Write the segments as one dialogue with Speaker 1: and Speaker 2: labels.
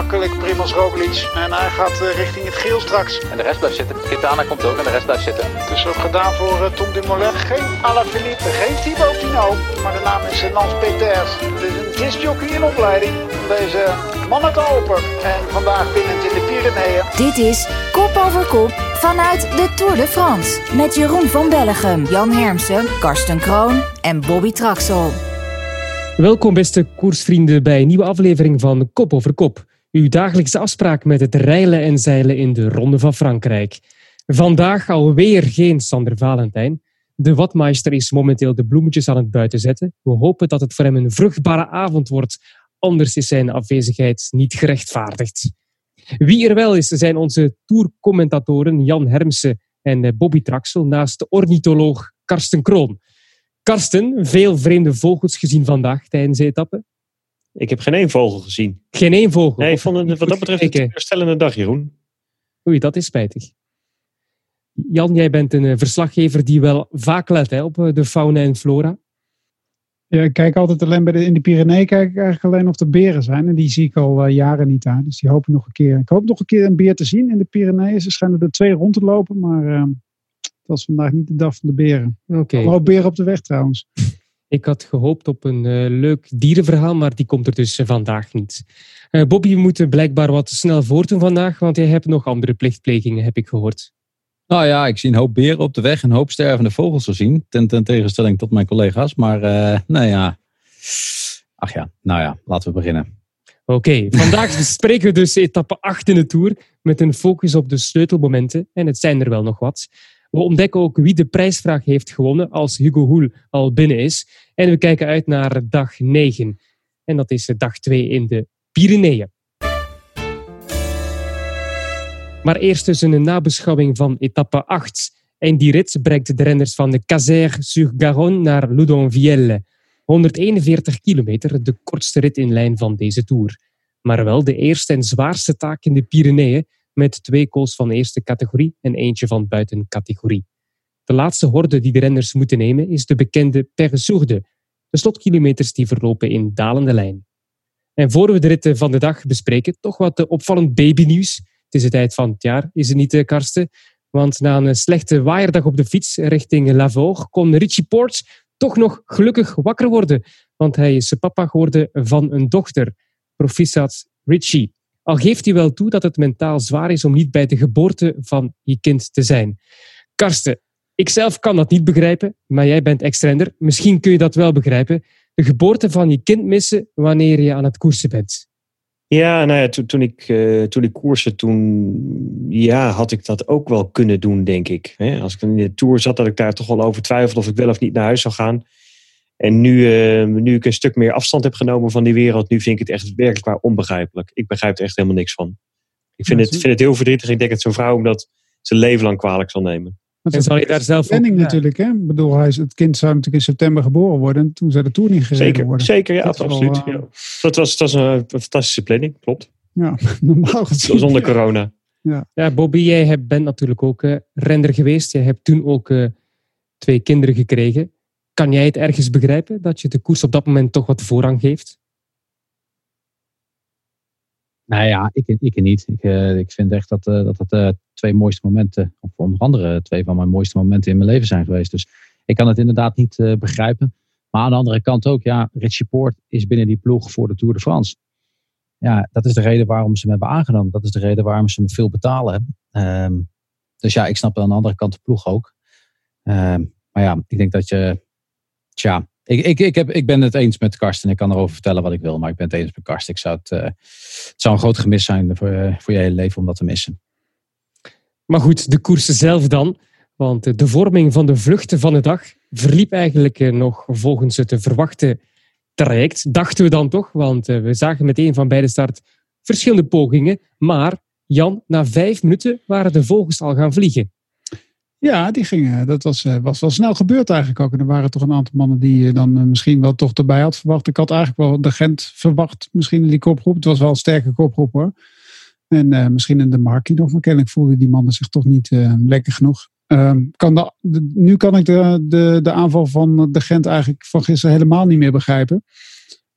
Speaker 1: makkelijk Primoz Roglic. En hij gaat eh, richting het geel straks.
Speaker 2: En de rest blijft zitten. Quintana komt ook en de rest blijft zitten.
Speaker 1: Het is ook gedaan voor uh, Tom Dumoulin. Geen Alaphilippe, geen Thibaut Pinot. Maar de naam is Lance Peters. Het is een discjockey in opleiding. Deze man uit Alpen. En vandaag binnen in de Pyreneeën.
Speaker 3: Dit is Kop over Kop vanuit de Tour de France. Met Jeroen van Bellegem, Jan Hermsen, Karsten Kroon en Bobby Traxel.
Speaker 4: Welkom beste koersvrienden bij een nieuwe aflevering van Kop over Kop. Uw dagelijkse afspraak met het rijlen en zeilen in de Ronde van Frankrijk. Vandaag alweer geen Sander Valentijn. De Watmeister is momenteel de bloemetjes aan het buiten zetten. We hopen dat het voor hem een vruchtbare avond wordt, anders is zijn afwezigheid niet gerechtvaardigd. Wie er wel is, zijn onze tourcommentatoren Jan Hermsen en eh, Bobby Traxel, naast de ornitholoog Karsten Kroon. Karsten, veel vreemde vogels gezien vandaag tijdens de etappe?
Speaker 5: Ik heb geen één vogel gezien.
Speaker 4: Geen één vogel?
Speaker 5: Nee, ik vond het wat dat betreft een teleurstellende dag, Jeroen.
Speaker 4: Oei, dat is spijtig. Jan, jij bent een eh, verslaggever die wel vaak let hè, op eh, de fauna en flora.
Speaker 6: Ja, ik kijk altijd alleen bij de, in de Pyreneeën kijk ik eigenlijk alleen of er beren zijn. En die zie ik al uh, jaren niet aan. Dus die hoop ik nog een keer. Ik hoop nog een keer een beer te zien in de Pyreneeën. Ze schijnen er twee rond te lopen, maar uh, het was vandaag niet de dag van de beren.
Speaker 4: Oké. Okay.
Speaker 6: Beren op de weg trouwens.
Speaker 4: Ik had gehoopt op een uh, leuk dierenverhaal, maar die komt er dus vandaag niet. Bobby, we moeten blijkbaar wat snel voortdoen vandaag, want jij hebt nog andere plichtplegingen, heb ik gehoord.
Speaker 7: Nou ja, ik zie een hoop beren op de weg, een hoop stervende vogels gezien. Ten, ten tegenstelling tot mijn collega's. Maar uh, nou ja, ach ja, nou ja, laten we beginnen.
Speaker 4: Oké, okay, vandaag bespreken we dus etappe 8 in de Tour met een focus op de sleutelmomenten. En het zijn er wel nog wat. We ontdekken ook wie de prijsvraag heeft gewonnen als Hugo Hoel al binnen is. En we kijken uit naar dag 9. En dat is dag 2 in de Pyreneeën. Maar eerst dus een nabeschouwing van etappe 8. En die rit brengt de renners van de Caser-sur-Garonne naar Loudonvielle. 141 kilometer, de kortste rit in lijn van deze Tour. Maar wel de eerste en zwaarste taak in de Pyreneeën, met twee kools van eerste categorie en eentje van buitencategorie. De laatste horde die de renners moeten nemen is de bekende Persourde, de slotkilometers die verlopen in dalende lijn. En voor we de ritten van de dag bespreken, toch wat opvallend babynieuws. Het is de tijd van het jaar, is het niet, Karsten? Want na een slechte waaierdag op de fiets richting Lavore kon Richie Ports toch nog gelukkig wakker worden. Want hij is papa geworden van een dochter. Proficiat Richie. Al geeft hij wel toe dat het mentaal zwaar is om niet bij de geboorte van je kind te zijn. Karsten, ik zelf kan dat niet begrijpen, maar jij bent extrender. Misschien kun je dat wel begrijpen. De geboorte van je kind missen wanneer je aan het koersen bent.
Speaker 5: Ja, nou ja, toen, ik, uh, toen ik koerste, toen ja, had ik dat ook wel kunnen doen, denk ik. Als ik in de Tour zat, dat ik daar toch wel over twijfelde of ik wel of niet naar huis zou gaan. En nu, uh, nu ik een stuk meer afstand heb genomen van die wereld, nu vind ik het echt werkelijk waar onbegrijpelijk. Ik begrijp er echt helemaal niks van. Ik vind, het, vind het heel verdrietig. Ik denk dat zo'n vrouw hem dat zijn leven lang kwalijk zal nemen.
Speaker 4: En zal je daar zelf
Speaker 6: planning natuurlijk, hè? Ik bedoel, hij is, het kind zou natuurlijk in september geboren worden en toen zou de toer niet gereden
Speaker 5: zeker,
Speaker 6: worden.
Speaker 5: Zeker, ja, dat absoluut. Wel, uh, ja. Dat, was, dat was een fantastische planning, klopt.
Speaker 6: Ja, normaal gezien.
Speaker 5: Zonder corona.
Speaker 6: Ja.
Speaker 4: ja, Bobby, jij bent natuurlijk ook uh, render geweest. Jij hebt toen ook uh, twee kinderen gekregen. Kan jij het ergens begrijpen dat je de koers op dat moment toch wat voorrang geeft?
Speaker 7: Nou ja, ik, ik niet. Ik, uh, ik vind echt dat uh, dat, dat uh, twee mooiste momenten, of onder andere twee van mijn mooiste momenten in mijn leven zijn geweest. Dus ik kan het inderdaad niet begrijpen. Maar aan de andere kant ook, ja, Richie Poort is binnen die ploeg voor de Tour de France. Ja, dat is de reden waarom ze hem hebben aangenomen. Dat is de reden waarom ze hem veel betalen. Um, dus ja, ik snap aan de andere kant de ploeg ook. Um, maar ja, ik denk dat je, tja, ik, ik, ik, heb, ik ben het eens met Karsten. Ik kan erover vertellen wat ik wil, maar ik ben het eens met Karsten. Ik zou het, uh, het zou een groot gemis zijn voor, uh, voor je hele leven om dat te missen.
Speaker 4: Maar goed, de koers zelf dan. Want de vorming van de vluchten van de dag verliep eigenlijk nog volgens het verwachte traject. Dachten we dan toch, want we zagen meteen van bij de start verschillende pogingen. Maar Jan, na vijf minuten waren de vogels al gaan vliegen.
Speaker 6: Ja, die gingen. Dat was, was wel snel gebeurd eigenlijk ook. En er waren toch een aantal mannen die je dan misschien wel toch erbij had verwacht. Ik had eigenlijk wel de Gent verwacht, misschien in die kopgroep. Het was wel een sterke kopgroep hoor. En misschien in de Markie nog, maar kennelijk voelden die mannen zich toch niet lekker genoeg. Uh, kan de, nu kan ik de, de, de aanval van de Gent eigenlijk van gisteren helemaal niet meer begrijpen.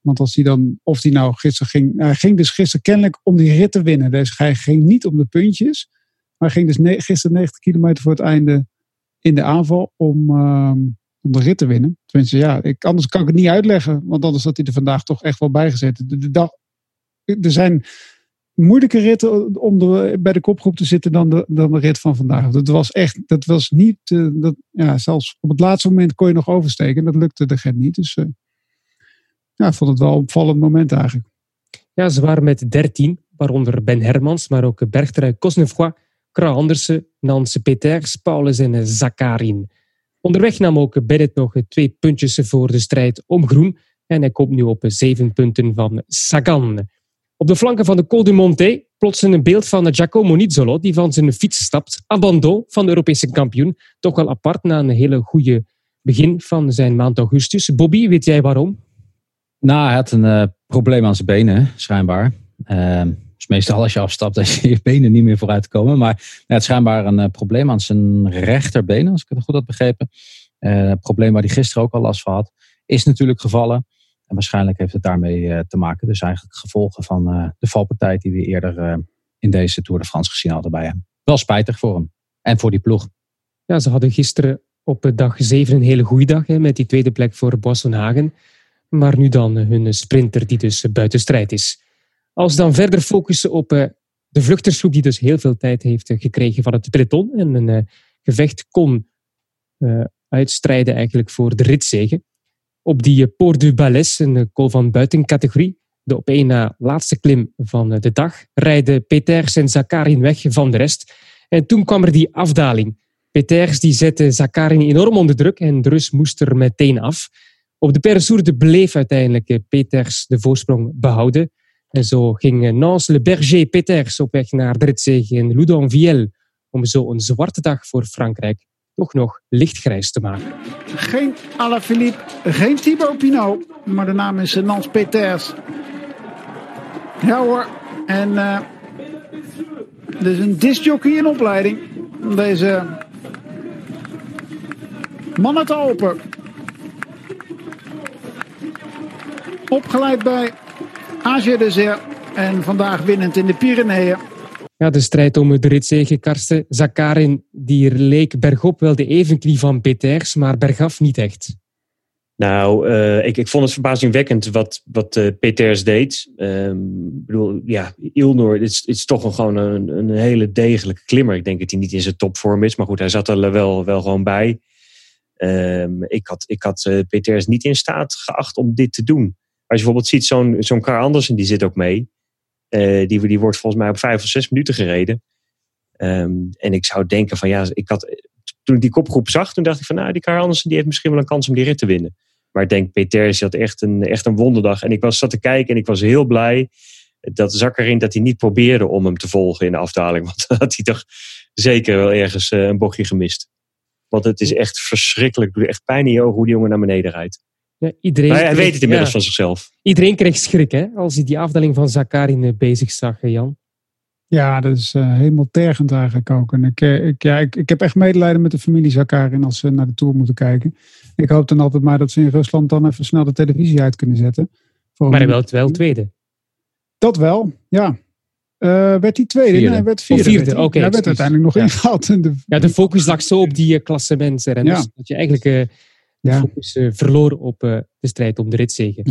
Speaker 6: Want als hij dan, of hij nou gisteren ging, hij ging dus gisteren kennelijk om die rit te winnen. Dus hij ging niet om de puntjes, maar ging dus gisteren 90 kilometer voor het einde in de aanval om, ehm, om de rit te winnen. Tenminste, ja, ik, anders kan ik het niet uitleggen, want anders had hij er vandaag toch echt wel bij gezeten. De, dag, er zijn moeilijke ritten om bij de kopgroep te zitten dan de, dan de rit van vandaag. Dat was echt, dat was niet, eh, dat, ja, zelfs op het laatste moment kon je nog oversteken. Dat lukte de Gent niet. Dus eh, ja, ik vond het wel een opvallend moment eigenlijk.
Speaker 4: Ja, ze waren met 13, waaronder Ben Hermans, maar ook Bergtrui Cosnefroy, Kra Andersen, Nance Peters, Paulus en eh, Zakarin. Onderweg nam ook Bennett nog eh, twee puntjes voor de strijd om groen en hij komt nu op eh, zeven punten van Sagan. Op de flanken van de Col du Monte plots een beeld van Giacomo Nizzolo, die van zijn fiets stapt. Abandon van de Europese kampioen. Toch wel apart na een hele goede begin van zijn maand augustus. Bobby, weet jij waarom?
Speaker 7: Nou, hij had een probleem aan zijn benen, schijnbaar. Ehm meestal als je afstapt, dat je benen niet meer vooruit komen. Maar hij had schijnbaar een eh, probleem aan zijn rechterbenen, als ik het goed had begrepen. Het probleem waar hij gisteren ook al last van had, is natuurlijk gevallen. En waarschijnlijk heeft het daarmee eh, te maken. Dus eigenlijk gevolgen van de valpartij die we eerder in deze Tour de France gezien hadden bij hem. Wel spijtig voor hem. En voor die ploeg.
Speaker 4: Ja, ze hadden gisteren op dag 7 een hele goede dag hè, met die tweede plek voor Bossenhagen. Maar nu dan hun sprinter die dus buiten strijd is. Als we dan verder focussen op eh, de vluchtersgroep die dus heel veel tijd heeft eh, gekregen van het peloton en een eh, gevecht kon uitstrijden eigenlijk voor de ritzege. Op die Port du Balès, een col van buitencategorie, de op één na laatste klim van de dag, rijden Peters en Zakarin weg van de rest. En toen kwam er die afdaling. Peters die zette Zakarin enorm onder druk en de Rus moest er meteen af. Op de Persourde bleef uiteindelijk Peters de voorsprong behouden. En zo ging eh, Nance Le Berger Peters op weg naar de in Loudonville om zo een zwarte dag voor Frankrijk toch nog lichtgrijs te maken.
Speaker 1: Geen Alaphilippe, geen Thibaut Pinot, maar de naam is Nans Peters. Ja hoor, en eh er is een discjockey in opleiding. Deze man uit Alpen. Opgeleid bij AG Desert en vandaag winnend in de Pyreneeën.
Speaker 4: Ja, de strijd om de ritzege, Karsten. Zakarin die leek bergop wel de evenknie van Peters, maar bergaf niet echt.
Speaker 5: Nou, eh, ik, ik vond het verbazingwekkend wat, wat eh, Peters deed. Ehm, Ik bedoel, ja, Ilnor, het is, het is toch een, gewoon een, een hele degelijke klimmer. Ik denk dat hij niet in zijn topvorm is, maar goed, hij zat er wel, wel gewoon bij. Ehm, ik had, ik had eh, Peters niet in staat geacht om dit te doen. Als je bijvoorbeeld ziet, zo'n zo'n Karl Andersen, die zit ook mee. Eh, die, die wordt volgens mij op vijf of zes minuten gereden. Ehm, en ik zou denken van ja, ik had, toen ik die kopgroep zag, toen dacht ik van nou, die Karl Andersen die heeft misschien wel een kans om die rit te winnen. Maar ik denk, Peters had echt een, echt een wonderdag. En ik was zat te kijken en ik was heel blij dat Zakarin dat hij niet probeerde om hem te volgen in de afdaling. Want dan had hij toch zeker wel ergens eh, een bochtje gemist. Want het is echt verschrikkelijk. Het doet echt pijn in je ogen hoe die jongen naar beneden rijdt.
Speaker 4: Ja, iedereen,
Speaker 5: Maar hij
Speaker 4: kreeg-
Speaker 5: weet het inmiddels
Speaker 4: ja,
Speaker 5: van zichzelf.
Speaker 4: Iedereen kreeg schrik hè, als hij die afdaling van Zakarin bezig zag, hè, Jan.
Speaker 6: Ja, dat is eh, helemaal tergend eigenlijk ook. En ik, eh, ik, ja, ik, ik heb echt medelijden met de familie Zakarin als ze naar de Tour moeten kijken. Ik hoop dan altijd maar dat ze in Rusland dan even snel de televisie uit kunnen zetten. Voor
Speaker 4: Maar hij
Speaker 6: een-
Speaker 4: wel, wel tweede.
Speaker 6: Dat wel, ja. Eh, werd hij tweede?
Speaker 7: Vierde.
Speaker 6: Nee, hij werd vierde.
Speaker 4: Oh, vierde,
Speaker 6: werd
Speaker 4: oké,
Speaker 6: werd uiteindelijk nog
Speaker 4: Ja.
Speaker 6: ingehaald. in De,
Speaker 4: Ja, de focus lag zo op die uh, klassementsrenners.
Speaker 6: Ja.
Speaker 4: Dat je eigenlijk eh,
Speaker 6: Ja.
Speaker 4: focus eh, verloor op eh, de strijd om de ritzege.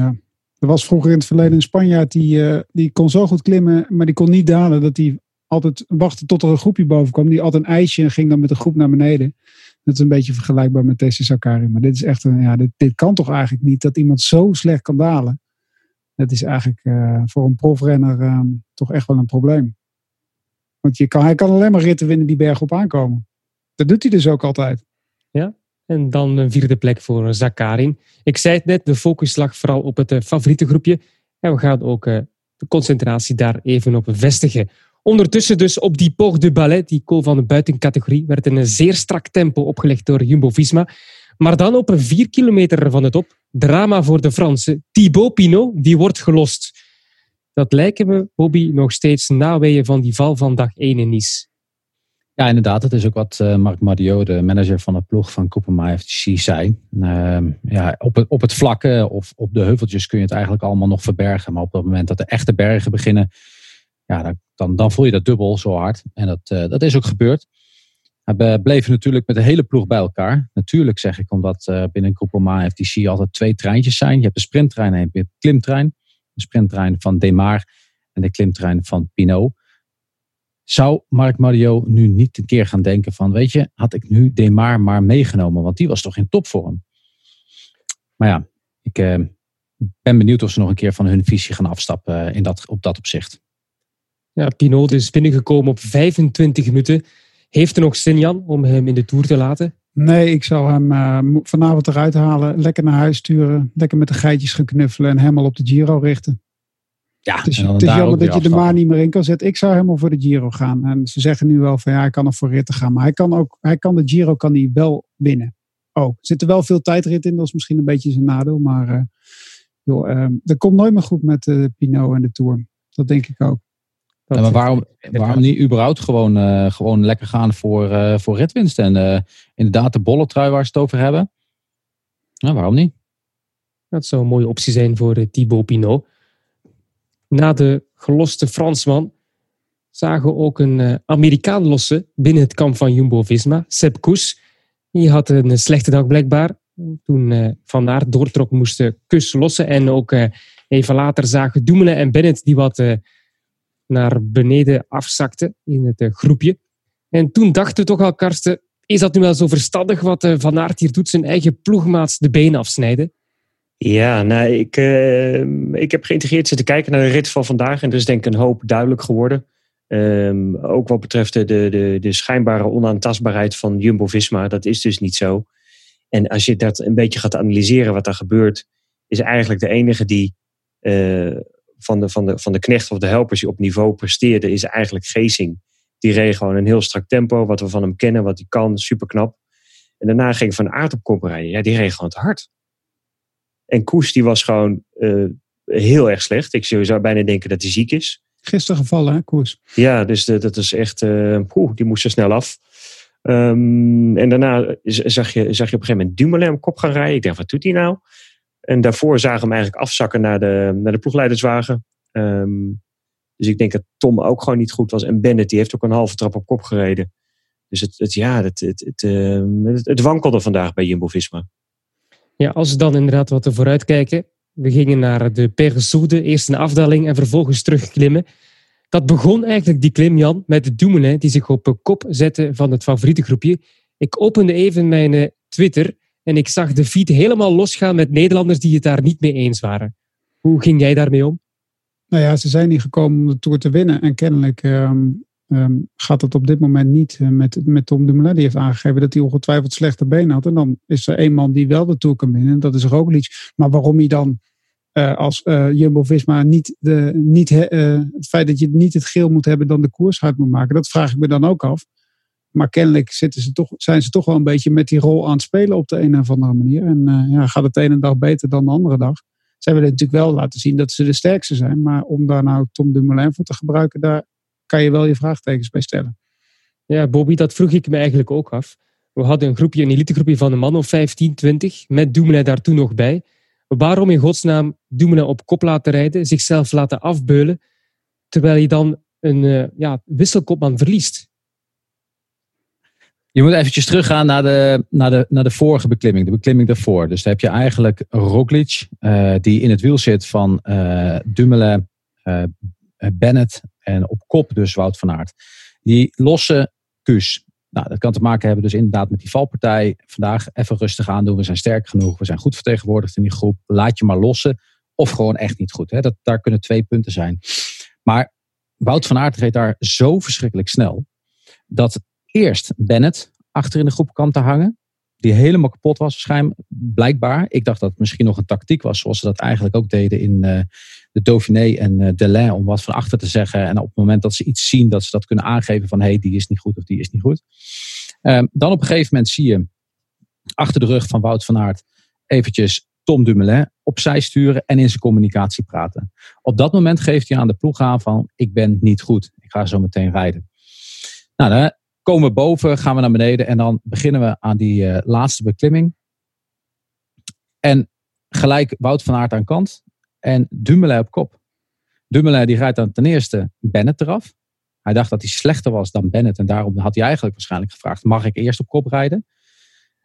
Speaker 6: Er was vroeger in het verleden een Spanjaard die, eh, die kon zo goed klimmen, maar die kon niet dalen. Dat hij altijd wachtte tot er een groepje boven kwam. Die had een ijsje en ging dan met de groep naar beneden. Dat is een beetje vergelijkbaar met Tessie Zakari. Maar dit is echt een, ja, dit, dit kan toch eigenlijk niet dat iemand zo slecht kan dalen. Dat is eigenlijk voor een profrenner eh, toch echt wel een probleem. Want je kan, hij kan alleen maar ritten winnen die berg op aankomen. Dat doet hij dus ook altijd.
Speaker 4: En dan een vierde plek voor Zakarin. Ik zei het net, de focus lag vooral op het eh, favoriete groepje. En we gaan ook eh, de concentratie daar even op vestigen. Ondertussen dus op die Port de Ballet, die kool van de buitencategorie, werd een zeer strak tempo opgelegd door Jumbo-Visma. Maar dan op vier kilometer van de top, drama voor de Fransen. Thibaut Pinot, die wordt gelost. Dat lijken me, Bobby, nog steeds naweeën van die val van dag 1 in Nice.
Speaker 7: Ja, inderdaad. Het is ook wat uh, Mark Madio, de manager van de ploeg van Groupama FTC, zei. Uh, ja, op, het, op het vlakke of op de heuveltjes kun je het eigenlijk allemaal nog verbergen. Maar op het moment dat de echte bergen beginnen, ja, dan, dan voel je dat dubbel zo hard. En dat, uh, dat is ook gebeurd. We bleven natuurlijk met de hele ploeg bij elkaar. Natuurlijk zeg ik, omdat binnen Groupama FTC altijd twee treintjes zijn. Je hebt de sprinttrein en je hebt de klimtrein. De sprinttrein van Demar en de klimtrein van Pinot. Zou Mark Mario nu niet een keer gaan denken van, weet je, had ik nu Demar maar meegenomen, want die was toch in topvorm. Maar ja, ik uh, ben benieuwd of ze nog een keer van hun visie gaan afstappen in dat, op dat opzicht.
Speaker 4: Ja, Pinot is binnengekomen op 25 minuten. Heeft er nog zin, Jan, om hem in de Tour te laten?
Speaker 6: Nee, ik zou hem uh, vanavond eruit halen, lekker naar huis sturen, lekker met de geitjes gaan knuffelen en helemaal op de Giro richten. Ja, het is, het is jammer dat je de maar niet meer in kan zetten. Ik zou helemaal voor de Giro gaan. En ze zeggen nu wel van ja, hij kan nog voor ritten gaan. Maar hij kan ook, hij kan de Giro kan hij wel winnen. Oh, er zit er wel veel tijdrit in. Dat is misschien een beetje zijn nadeel. Maar uh, joh, uh, dat komt nooit meer goed met uh, Pinot en de Tour. Dat denk ik ook.
Speaker 7: Ja, maar waarom, waarom niet überhaupt gewoon, uh, gewoon lekker gaan voor, uh, voor ritwinst? En uh, inderdaad de bolle trui waar ze het over hebben. Nou, waarom niet?
Speaker 4: Dat zou een mooie optie zijn voor Thibaut Pinot. Na de geloste Fransman zagen we ook een Amerikaan lossen binnen het kamp van Jumbo-Visma, Sepp Koes. Die had een slechte dag blijkbaar. Toen Van Aert doortrok moesten Kus lossen. En ook even later zagen Doemelen en Bennett die wat naar beneden afzakte in het groepje. En toen dachten we toch al, Karsten, is dat nu wel zo verstandig wat Van Aert hier doet, zijn eigen ploegmaats de benen afsnijden?
Speaker 5: Ja, nou, ik, uh, ik heb geïntegreerd zitten kijken naar de rit van vandaag en er is denk ik een hoop duidelijk geworden. Um, ook wat betreft de, de, de schijnbare onaantastbaarheid van Jumbo-Visma, dat is dus niet zo. En als je dat een beetje gaat analyseren wat daar gebeurt, is eigenlijk de enige die uh, van, de, van, de, van de knecht of de helpers die op niveau presteerde, is eigenlijk Geesing. Die reed gewoon een heel strak tempo, wat we van hem kennen, wat hij kan, super knap. En daarna ging Van Aert op kop rijden. Ja, die reed gewoon te hard. En Koes, die was gewoon uh, heel erg slecht. Ik zou bijna denken dat hij ziek is.
Speaker 6: Gisteren gevallen, hè, Koes?
Speaker 5: Ja, dus de, dat is echt... Uh, poeh, die moest er snel af. Um, en daarna zag je, zag je op een gegeven moment Dumoulin op kop gaan rijden. Ik dacht, wat doet hij nou? En daarvoor zagen we hem eigenlijk afzakken naar de, naar de ploegleiderswagen. Um, dus ik denk dat Tom ook gewoon niet goed was. En Bennett, die heeft ook een halve trap op kop gereden. Dus het, het ja, het, het, het, uh, het, het wankelde vandaag bij Jumbo-Visma.
Speaker 4: Ja, als we dan inderdaad wat vooruit kijken. We gingen naar de Persoede, eerst een afdaling en vervolgens terugklimmen. Dat begon eigenlijk die klim, Jan, met de Dumoulin die zich op kop zette van het favoriete groepje. Ik opende even mijn Twitter en ik zag de feed helemaal losgaan met Nederlanders die het daar niet mee eens waren. Hoe ging jij daarmee om?
Speaker 6: Nou ja, ze zijn niet gekomen om de Tour te winnen. En kennelijk um, um, gaat het op dit moment niet met, met Tom Dumoulin. Die heeft aangegeven dat hij ongetwijfeld slechte benen had. En dan is er één man die wel de Tour kan winnen. En dat is Roglic. Maar waarom hij dan uh, als uh, Jumbo-Visma niet, de, niet het feit dat je niet het geel moet hebben dan de koers hard moet maken. Dat vraag ik me dan ook af. Maar kennelijk zitten ze toch, zijn ze toch wel een beetje met die rol aan het spelen op de een of andere manier. En ja, gaat het de ene dag beter dan de andere dag. Ze hebben natuurlijk wel laten zien dat ze de sterkste zijn. Maar om daar nou Tom Dumoulin voor te gebruiken, daar kan je wel je vraagtekens bij stellen.
Speaker 4: Ja, Bobby, dat vroeg ik me eigenlijk ook af. We hadden een groepje, een elitegroepje van een man of 15, 20, met Dumoulin daar toen nog bij. Waarom in godsnaam Dumoulin op kop laten rijden, zichzelf laten afbeulen, terwijl je dan een uh, ja, wisselkopman verliest?
Speaker 7: Je moet eventjes teruggaan naar de, naar, de, naar de vorige beklimming, de beklimming daarvoor. Dus dan heb je eigenlijk Roglic, uh, die in het wiel zit van uh, Dumoulin, uh, Bennett en op kop dus Wout van Aert. Die losse kus. Nou, dat kan te maken hebben dus inderdaad met die valpartij. Vandaag even rustig aandoen. We zijn sterk genoeg. We zijn goed vertegenwoordigd in die groep. Laat je maar lossen. Of gewoon echt niet goed. Hè? Dat, daar kunnen twee punten zijn. Maar Wout van Aert reed daar zo verschrikkelijk snel. Dat eerst Bennett achter in de groep kwam te hangen. Die helemaal kapot was waarschijnlijk, blijkbaar. Ik dacht dat het misschien nog een tactiek was, zoals ze dat eigenlijk ook deden in uh, de Dauphiné en uh, Delin, om wat van achter te zeggen. En op het moment dat ze iets zien, dat ze dat kunnen aangeven van hé, hey, die is niet goed of die is niet goed. Um, dan op een gegeven moment zie je achter de rug van Wout van Aert eventjes Tom Dumoulin opzij sturen en in zijn communicatie praten. Op dat moment geeft hij aan de ploeg aan van ik ben niet goed. Ik ga zo meteen rijden. Nou, komen we boven, gaan we naar beneden en dan beginnen we aan die eh, laatste beklimming. En gelijk Wout van Aert aan kant en Dumoulin op kop. Dumoulin die rijdt dan ten eerste Bennett eraf. Hij dacht dat hij slechter was dan Bennett en daarom had hij eigenlijk waarschijnlijk gevraagd: mag ik eerst op kop rijden?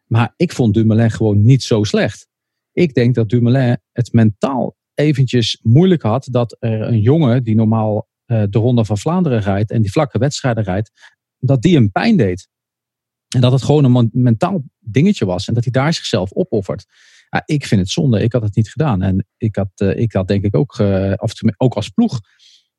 Speaker 7: Maar ik vond Dumoulin gewoon niet zo slecht. Ik denk dat Dumoulin het mentaal eventjes moeilijk had dat er een jongen die normaal uh, de Ronde van Vlaanderen rijdt en die vlakke wedstrijden rijdt, dat die hem pijn deed. En dat het gewoon een mentaal dingetje was en dat hij daar zichzelf opoffert. Ik vind het zonde. Ik had het niet gedaan. En ik had, uh, ik had denk ik ook, uh, af en toe, ook als ploeg,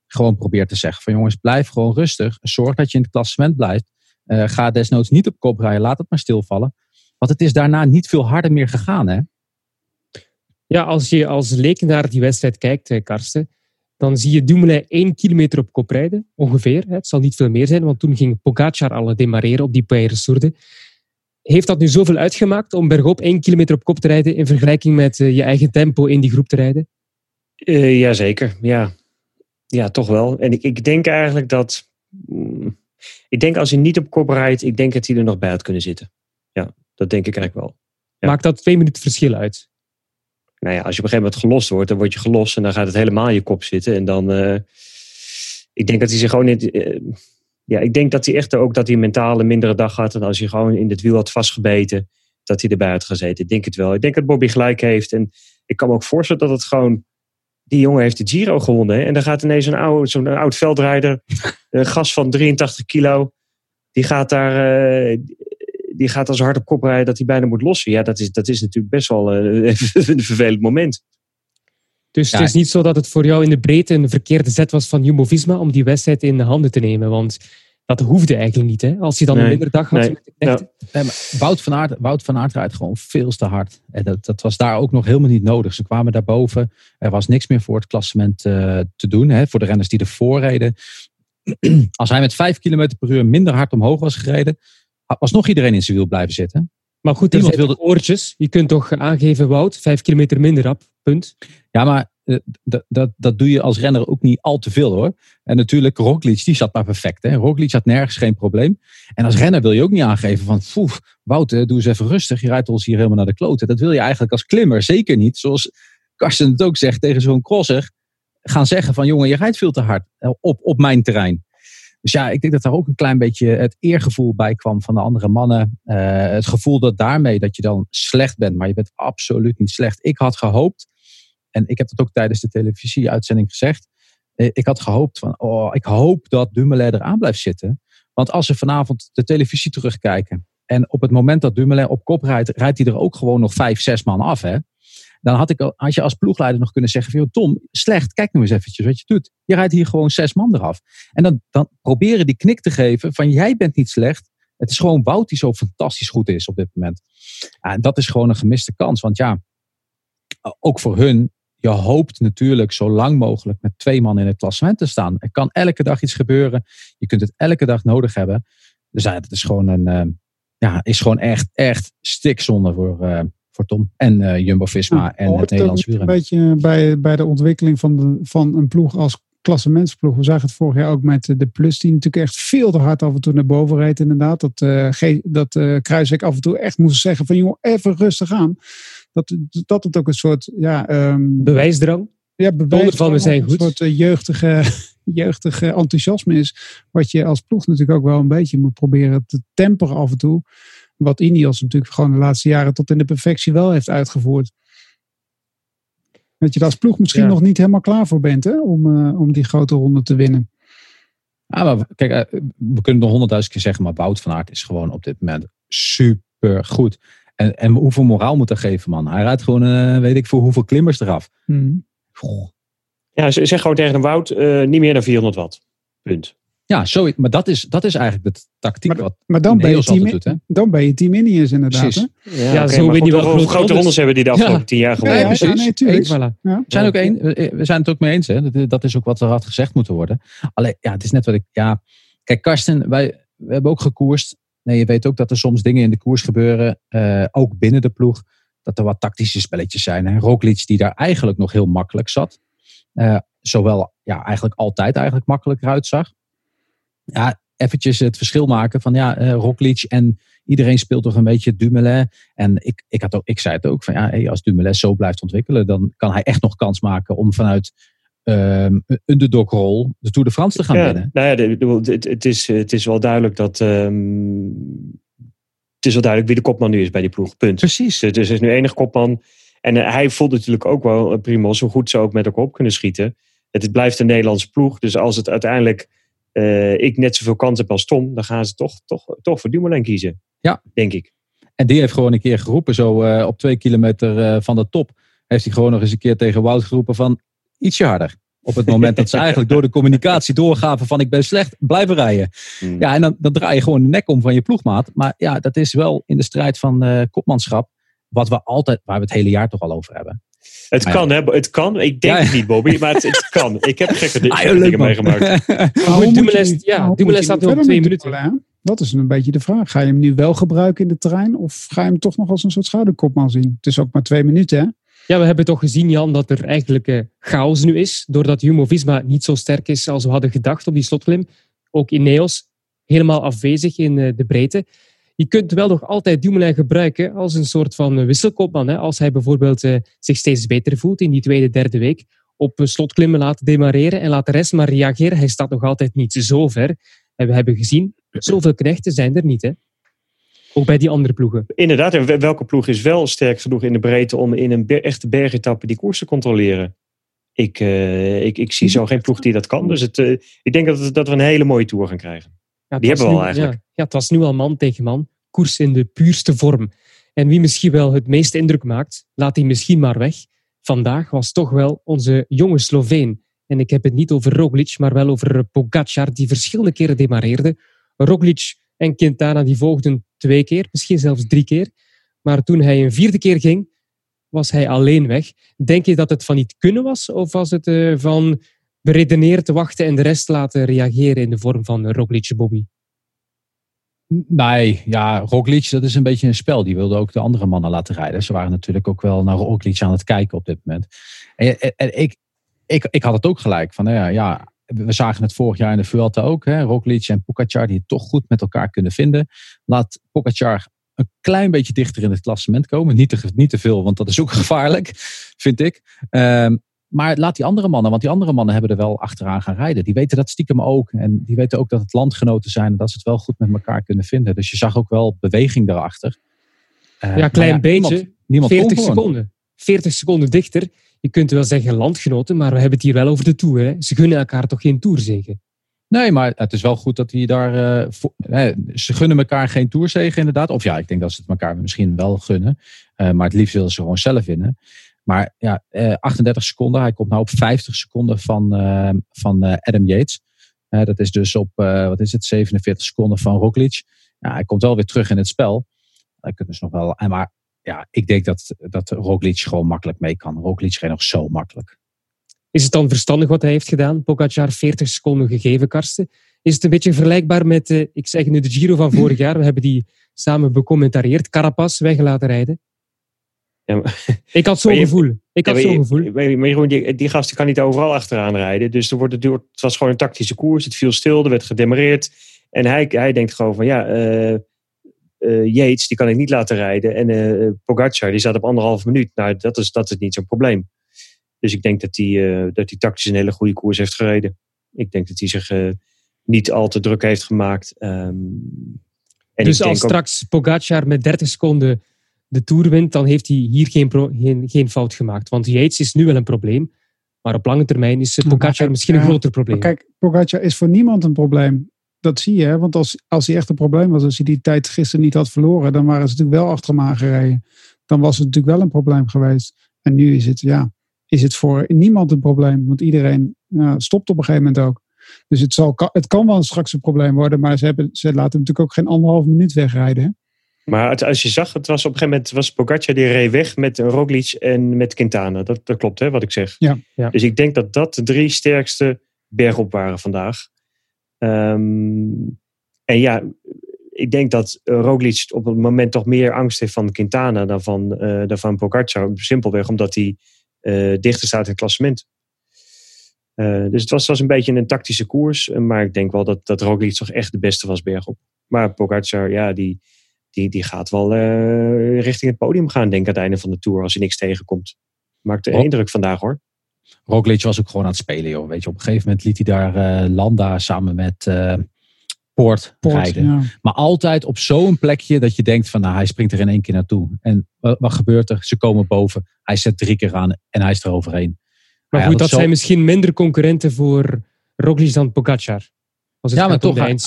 Speaker 7: gewoon probeerd te zeggen: van jongens, blijf gewoon rustig. Zorg dat je in het klassement blijft. Uh, ga desnoods niet op kop rijden. Laat het maar stilvallen. Want het is daarna niet veel harder meer gegaan. Hè?
Speaker 4: Ja, als je als leek naar die wedstrijd kijkt, Karsten, dan zie je Dumoulin één kilometer op kop rijden, ongeveer. Het zal niet veel meer zijn, want toen ging Pogacar al demareren op die Paire Heeft dat nu zoveel uitgemaakt om bergop één kilometer op kop te rijden in vergelijking met uh, je eigen tempo in die groep te rijden?
Speaker 5: Uh, jazeker, ja. Ja, toch wel. En ik, ik denk eigenlijk dat... Mm, ik denk als hij niet op kop rijdt, ik denk dat hij er nog bij had kunnen zitten. Ja, dat denk ik eigenlijk wel. Ja.
Speaker 4: Maakt dat twee minuten verschil uit?
Speaker 5: nou ja, als je op een gegeven moment gelost wordt, dan word je gelost en dan gaat het helemaal in je kop zitten. En dan, uh, ik denk dat hij zich gewoon niet, uh, ja, ik denk dat hij echt ook dat hij een mentale mindere dag had. En als hij gewoon in het wiel had vastgebeten, dat hij erbij had gezeten. Ik denk het wel. Ik denk dat Bobby gelijk heeft. En ik kan me ook voorstellen dat het gewoon, die jongen heeft de Giro gewonnen. Hè? En dan gaat ineens een oude, zo'n oud veldrijder, een gas van 83 kilo, die gaat daar, uh, die gaat als hard op kop rijden dat hij bijna moet lossen. Ja, dat is, dat is natuurlijk best wel uh, een vervelend moment.
Speaker 4: Dus ja. het is niet zo dat het voor jou in de breedte een verkeerde zet was van Jumbo-Visma om die wedstrijd in de handen te nemen. Want dat hoefde eigenlijk niet, hè? Als hij dan nee, een minder dag had.
Speaker 7: Nee, ja. nee, maar Wout, van Aert, Wout van Aert rijdt gewoon veel te hard. En dat, dat was daar ook nog helemaal niet nodig. Ze kwamen daarboven. Er was niks meer voor het klassement uh, te doen. Hè, voor de renners die ervoor reden. Als hij met 5 km per uur minder hard omhoog was gereden, was nog iedereen in zijn wiel blijven zitten.
Speaker 4: Maar goed, iemand wilde oortjes. Je kunt toch aangeven, Wout, vijf kilometer minder op, punt.
Speaker 7: Ja, maar uh, dat, dat doe je als renner ook niet al te veel hoor. En natuurlijk, Roglic, die zat maar perfect. Hè? Had nergens geen probleem. En als renner wil je ook niet aangeven van, poef, Wout, doe eens even rustig. Je rijdt ons hier helemaal naar de kloten. Dat wil je eigenlijk als klimmer zeker niet. Zoals Karsten het ook zegt tegen zo'n crosser. Gaan zeggen van, jongen, je rijdt veel te hard eh, op, op mijn terrein. Dus ja, ik denk dat daar ook een klein beetje het eergevoel bij kwam van de andere mannen. Uh, het gevoel dat daarmee dat je dan slecht bent, maar je bent absoluut niet slecht. Ik had gehoopt, en ik heb dat ook tijdens de televisieuitzending gezegd. Uh, ik had gehoopt van, oh, ik hoop dat Dumoulin eraan blijft zitten. Want als ze vanavond de televisie terugkijken. En op het moment dat Dumoulin op kop rijdt, rijdt hij er ook gewoon nog vijf, zes man af. Hè? Dan had, ik, had je als ploegleider nog kunnen zeggen: van, Tom, slecht, kijk nu eens eventjes wat je doet. Je rijdt hier gewoon zes man eraf. En dan, dan proberen die knik te geven: van jij bent niet slecht. Het is gewoon Wout die zo fantastisch goed is op dit moment. En dat is gewoon een gemiste kans. Want ja, ook voor hun, je hoopt natuurlijk zo lang mogelijk met twee man in het klassement te staan. Er kan elke dag iets gebeuren. Je kunt het elke dag nodig hebben. Dus ja, het is gewoon een, uh, ja, is gewoon echt, echt stikzonde voor, uh, voor Tom en uh, Jumbo-Visma en het Nederlands
Speaker 6: wielrennen. Een beetje bij, bij de ontwikkeling van, de, van een ploeg als klassementsploeg. We zagen het vorig jaar ook met de Plus, die natuurlijk echt veel te hard af en toe naar boven reed inderdaad. Dat, uh, dat uh, Kruiswijk af en toe echt moest zeggen van jongen, even rustig aan. Dat, dat het ook een soort ja, um,
Speaker 4: bewijsdrang.
Speaker 6: Ja, bewijs
Speaker 4: van we zijn goed.
Speaker 6: Een soort uh, jeugdige, jeugdige enthousiasme is. Wat je als ploeg natuurlijk ook wel een beetje moet proberen te temperen af en toe. Wat Ineos natuurlijk gewoon de laatste jaren tot in de perfectie wel heeft uitgevoerd. Dat je daar als ploeg misschien ja. nog niet helemaal klaar voor bent hè, om, uh, om die grote ronde te winnen.
Speaker 7: Ja, maar kijk, uh, we kunnen nog honderdduizend keer zeggen, maar Wout van Aert is gewoon op dit moment super goed. En, en hoeveel moraal moet er geven, man? Hij rijdt gewoon, uh, weet ik voor hoeveel klimmers eraf.
Speaker 6: Hmm.
Speaker 5: Ja, zeg gewoon tegen een Wout, niet meer dan 400 watt. Punt.
Speaker 7: Ja, zo, maar dat is, dat is eigenlijk de tactiek
Speaker 6: maar,
Speaker 7: wat
Speaker 6: maar dan, ben je team, doet, hè? dan ben je team Ineos inderdaad.
Speaker 5: Precies. Ja, ja okay, zo win je wel grote, grote rondes hebben die de afgelopen ja. tien jaar gewonnen.
Speaker 6: Ja, ja, nee, tuurlijk.
Speaker 7: Voilà. We, zijn ook een, we zijn het ook mee eens. Hè? Dat, dat is ook wat er had gezegd moeten worden. Alleen, ja, het is net wat ik... Ja, kijk, Karsten, wij we hebben ook gekoerst. Nee, je weet ook dat er soms dingen in de koers gebeuren. Uh, ook binnen de ploeg. Dat er wat tactische spelletjes zijn. Hè? Roglic die daar eigenlijk nog heel makkelijk zat. Uh, zowel ja, eigenlijk altijd eigenlijk makkelijker uitzag. Ja, eventjes het verschil maken van ja, uh, Roglic en iedereen speelt toch een beetje Dumoulin. En ik, ik, had ook, ik zei het ook van ja, hey, als Dumoulin zo blijft ontwikkelen, dan kan hij echt nog kans maken om vanuit um, underdog-rol de Tour de France te gaan
Speaker 5: ja,
Speaker 7: winnen.
Speaker 5: Nou ja, het, het, is, het is wel duidelijk dat. Um, het is wel duidelijk wie de kopman nu is bij die ploeg. Punt.
Speaker 7: Precies.
Speaker 5: Dus er is nu enig kopman. En uh, hij voelt natuurlijk ook wel, prima, zo goed ze ook met elkaar op kunnen schieten. Het, het blijft een Nederlandse ploeg. Dus als het uiteindelijk uh, ik net zoveel kans heb als Tom, dan gaan ze toch, toch, toch voor Dumoulin kiezen.
Speaker 7: Ja.
Speaker 5: Denk ik.
Speaker 7: En die heeft gewoon een keer geroepen, zo uh, op twee kilometer uh, van de top. Heeft hij gewoon nog eens een keer tegen Wout geroepen van ietsje harder. Op het moment dat ze eigenlijk door de communicatie doorgaven van ik ben slecht, blijven rijden.
Speaker 5: Hmm.
Speaker 7: Ja, en dan, dan draai je gewoon de nek om van je ploegmaat. Maar ja, dat is wel in de strijd van kopmanschap. Wat we altijd, waar we het hele jaar toch al over hebben.
Speaker 5: Het
Speaker 7: Maar
Speaker 5: kan, hè? Het kan. Ik denk
Speaker 7: Ja,
Speaker 5: het niet, Bobby, maar het, het kan. Ik heb gekke,
Speaker 7: Ah,
Speaker 5: dingen
Speaker 7: man.
Speaker 5: meegemaakt.
Speaker 4: Dumoulin ja, staat
Speaker 6: nu
Speaker 4: op twee minuten.
Speaker 6: Hè? Dat is een beetje de vraag. Ga je hem nu wel gebruiken in de terrein of ga je hem toch nog als een soort schouderkopman zien? Het is ook maar twee minuten, hè?
Speaker 4: Ja, we hebben toch gezien, Jan, dat er eigenlijk eh, chaos nu is. Doordat Jumbo-Visma niet zo sterk is als we hadden gedacht op die slotklim. Ook Ineos helemaal afwezig in eh, de breedte. Je kunt wel nog altijd Dumoulin gebruiken als een soort van wisselkoopman. Hè? Als hij bijvoorbeeld eh, zich steeds beter voelt in die tweede, derde week. Op eh, slotklimmen laten demareren en laat de rest maar reageren. Hij staat nog altijd niet zo ver. En we hebben gezien, zoveel knechten zijn er niet. Hè? Ook bij die andere ploegen.
Speaker 5: Inderdaad, en welke ploeg is wel sterk genoeg in de breedte om in een echte bergetappe die koers te controleren? Ik, eh, ik, ik zie zo geen ploeg die dat kan. Dus het, ik denk dat, dat we een hele mooie tour gaan krijgen.
Speaker 4: Ja, het
Speaker 5: Die
Speaker 4: was
Speaker 5: hebben we
Speaker 4: nu-
Speaker 5: al eigenlijk.
Speaker 4: Ja, ja, het was nu al man tegen man. Koers in de puurste vorm. En wie misschien wel het meeste indruk maakt, laat hij misschien maar weg. Vandaag was toch wel onze jonge Sloveen. En ik heb het niet over Roglic, maar wel over Pogacar, die verschillende keren demareerde. Roglic en Quintana die volgden twee keer, misschien zelfs drie keer. Maar toen hij een vierde keer ging, was hij alleen weg. Denk je dat het van niet kunnen was? Of was het eh, van beredeneerd te wachten en de rest laten reageren in de vorm van Roglic Bobby?
Speaker 7: Nee, ja, Roglic, dat is een beetje een spel. Die wilde ook de andere mannen laten rijden. Ze waren natuurlijk ook wel naar Roglic aan het kijken op dit moment. En, ik, ik, ik had het ook gelijk. Van, nou ja, ja, we zagen het vorig jaar in de Vuelta ook. Hè, Roglic en Pogacar die het toch goed met elkaar kunnen vinden. Laat Pogacar een klein beetje dichter in het klassement komen. Niet te, niet te veel, want dat is ook gevaarlijk, vind ik. Ehm, maar laat die andere mannen, want die andere mannen hebben er wel achteraan gaan rijden. Die weten dat stiekem ook. En die weten ook dat het landgenoten zijn en dat ze het wel goed met elkaar kunnen vinden. Dus je zag ook wel beweging daarachter. Eh,
Speaker 4: Ja, klein beetje.
Speaker 7: Niemand, niemand kon
Speaker 4: 40
Speaker 7: gewoon.
Speaker 4: seconden. 40 seconden dichter. Je kunt wel zeggen landgenoten, maar we hebben het hier wel over de Tour. Hè? Ze gunnen elkaar toch geen Tourzege?
Speaker 7: Nee, maar het is wel goed dat hij daar. eh, voor- ze gunnen elkaar geen toerzegen, inderdaad. Of ja, ik denk dat ze het elkaar misschien wel gunnen. Eh, maar het liefst willen ze gewoon zelf winnen. Maar ja, eh, 38 seconden. Hij komt nou op 50 seconden van, eh, van eh, Adam Yates. Eh, dat is dus op, eh, wat is het, 47 seconden van Roglic. Ja, hij komt wel weer terug in het spel. Hij kunt dus nog wel. Maar ja, ik denk dat, dat Roglic gewoon makkelijk mee kan. Roglic reed nog zo makkelijk.
Speaker 4: Is het dan verstandig wat hij heeft gedaan? Pogacar 40 seconden gegeven, Karsten. Is het een beetje vergelijkbaar met, eh, ik zeg nu de Giro van vorig jaar. We hebben die samen becommentarieerd. Carapaz weg laten rijden.
Speaker 5: Ja, maar-
Speaker 4: Ik had zo'n gevoel. Ik had
Speaker 5: Ja,
Speaker 4: zo'n gevoel.
Speaker 5: maar, Jeroen, die, die gast die kan niet overal achteraan rijden. Dus er wordt, het, was gewoon een tactische koers. Het viel stil, er werd gedemareerd. En hij, hij denkt gewoon van ja, eh, Yates die kan ik niet laten rijden. En eh Pogacar die staat op anderhalf minuut. Nou, dat is, dat is niet zo'n probleem. Dus ik denk dat hij, dat tactisch een hele goede koers heeft gereden. Ik denk dat hij zich niet al te druk heeft gemaakt. Ehm, en
Speaker 4: dus als
Speaker 5: ook-
Speaker 4: straks Pogacar met 30 seconden de Tour wint, dan heeft hij hier geen, pro- geen, geen fout gemaakt. Want Yates is nu wel een probleem. Maar op lange termijn is eh, Pogacar
Speaker 6: kijk,
Speaker 4: misschien een
Speaker 6: ja,
Speaker 4: groter probleem.
Speaker 6: Kijk, Pogacar is voor niemand een probleem. Dat zie je, hè? want als, als hij echt een probleem was, als hij die tijd gisteren niet had verloren, dan waren ze natuurlijk wel achter hem aangereden. Dan was het natuurlijk wel een probleem geweest. En nu is het, ja, is het voor niemand een probleem, want iedereen ja, stopt op een gegeven moment ook. Dus het, zal, het kan wel straks een probleem worden, maar ze, hebben, ze laten hem natuurlijk ook geen anderhalf minuut wegrijden. Hè?
Speaker 5: Maar het- als je zag, het was op een gegeven moment was Pogacar die reed weg met Roglic en met Quintana. Dat, dat klopt, hè, wat ik zeg.
Speaker 6: Ja.
Speaker 4: Ja.
Speaker 5: Dus ik denk dat dat de drie sterkste bergop waren vandaag. Ehm, en ja, ik denk dat Roglic op het moment toch meer angst heeft van Quintana dan van, eh dan van Pogacar. Simpelweg omdat hij eh, dichter staat in het klassement. Uh, dus het was, was een beetje een tactische koers. Maar ik denk wel dat, dat Roglic toch echt de beste was bergop. Maar Pogacar, ja, die, die, die gaat wel uh, richting het podium gaan, denk ik, aan het einde van de Tour. Als hij niks tegenkomt. Maakt de indruk vandaag, hoor.
Speaker 7: Roglic was ook gewoon aan het spelen, joh. Weet je, op een gegeven moment liet hij daar uh, Landa samen met Poort, Poort rijden. Ja. Maar altijd op zo'n plekje dat je denkt van, nou, hij springt er in één keer naartoe. En wat gebeurt er? Ze komen boven. Hij zet drie keer aan en hij is er overheen.
Speaker 4: Maar goed, dat zijn misschien minder concurrenten voor Roglic dan Pogacar. Als het ja, maar toch,
Speaker 7: hij,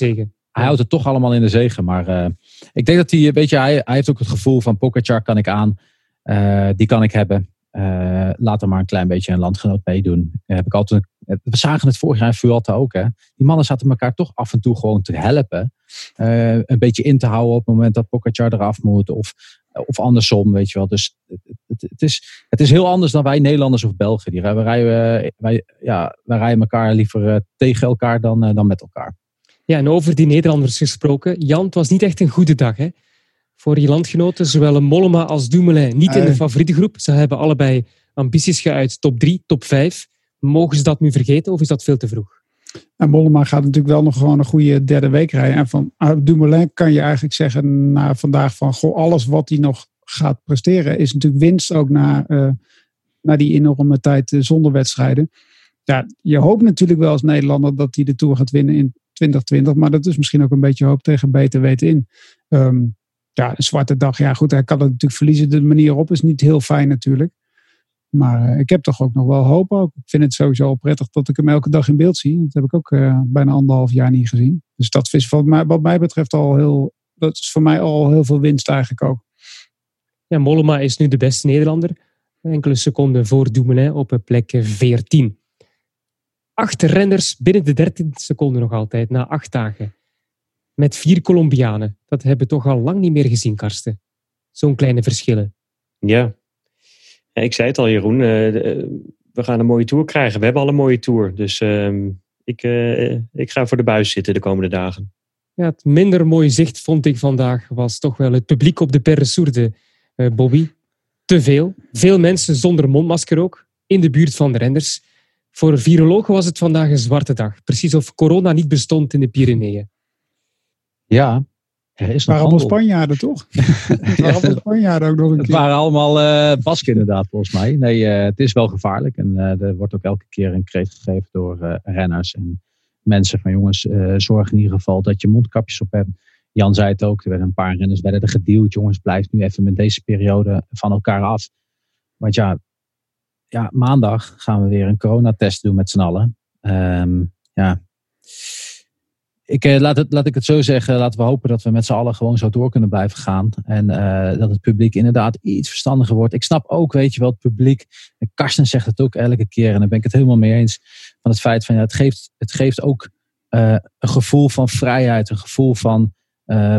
Speaker 7: hij houdt het toch allemaal in de zegen. Maar uh, ik denk dat hij, weet je, hij, hij heeft ook het gevoel van Pogacar kan ik aan. Uh, die kan ik hebben. Uh, laat er maar een klein beetje een landgenoot meedoen. heb ik altijd, we zagen het vorig jaar in Vuelta ook. Hè. Die mannen zaten elkaar toch af en toe gewoon te helpen. een beetje in te houden op het moment dat Pogacar eraf moet. Of of andersom, weet je wel. Dus het, het, is, het is heel anders dan wij Nederlanders of Belgen. Die, wij, rijden, wij, ja, wij rijden elkaar liever eh, tegen elkaar dan, eh, dan met elkaar.
Speaker 4: Ja, en over die Nederlanders gesproken. Jan, het was niet echt een goede dag hè? voor je landgenoten. Zowel Mollema als Dumoulin niet in de favoriete groep. Ze hebben allebei ambities geuit. Top 3, top 5. Mogen ze dat nu vergeten of is dat veel te vroeg?
Speaker 6: En Mollema gaat natuurlijk wel nog gewoon een goede derde week rijden. En van ah, Dumoulin kan je eigenlijk zeggen na vandaag van goh, alles wat hij nog gaat presteren is natuurlijk winst ook na, uh, na die enorme tijd eh, zonder wedstrijden. Ja, je hoopt natuurlijk wel als Nederlander dat hij de Tour gaat winnen in 2020. Maar dat is misschien ook een beetje hoop tegen beter weten in. Um, ja, een zwarte dag. Ja goed, hij kan het natuurlijk verliezen. De manier op is niet heel fijn natuurlijk. Maar eh, ik heb toch ook nog wel hoop ook. Ik vind het sowieso al prettig dat ik hem elke dag in beeld zie. Dat heb ik ook uh, bijna anderhalf jaar niet gezien. Dus dat is wat mij, wat mij betreft al heel, dat is voor mij al heel veel winst eigenlijk ook.
Speaker 4: Ja, Mollema is nu de beste Nederlander. Enkele seconden voor Dumoulin op plek 14. Acht renners binnen de 13 seconden nog altijd, na acht dagen. Met vier Colombianen. Dat hebben we toch al lang niet meer gezien, Karsten. Zo'n kleine verschillen.
Speaker 5: Ja, ik zei het al, Jeroen. Eh, eh, we gaan een mooie tour krijgen. We hebben al een mooie tour. Dus ehm, ik, eh, ik ga voor de buis zitten de komende dagen.
Speaker 4: Ja, het minder mooie zicht vond ik vandaag was toch wel het publiek op de Perre Sourde, Bobby. Te veel. Veel mensen zonder mondmasker ook. In de buurt van de renders. Voor virologen was het vandaag een zwarte dag. Precies of corona niet bestond in de Pyreneeën.
Speaker 7: Ja, er is
Speaker 6: waren allemaal Spanjaarden, toch? het waren allemaal Spanjaarden ook nog een
Speaker 7: keer. Het waren allemaal uh, Basken inderdaad, volgens mij. Nee, uh, het is wel gevaarlijk. En uh, er wordt ook elke keer een kreet gegeven door renners en mensen van jongens, zorg in ieder geval dat je mondkapjes op hebt. Jan zei het ook, er werden een paar renners werden er gedeeld. Jongens, blijf nu even met deze periode van elkaar af. Want ja, ja maandag gaan we weer een coronatest doen met z'n allen. Um, ja, ik, eh, laat, het, laat ik het zo zeggen. Laten we hopen dat we met z'n allen gewoon zo door kunnen blijven gaan. En uh, dat het publiek inderdaad iets verstandiger wordt. Ik snap ook, weet je wel, het publiek. En Karsten zegt het ook elke keer. En daar ben ik het helemaal mee eens. Van het feit van ja, het geeft, het geeft ook een gevoel van vrijheid. Een gevoel van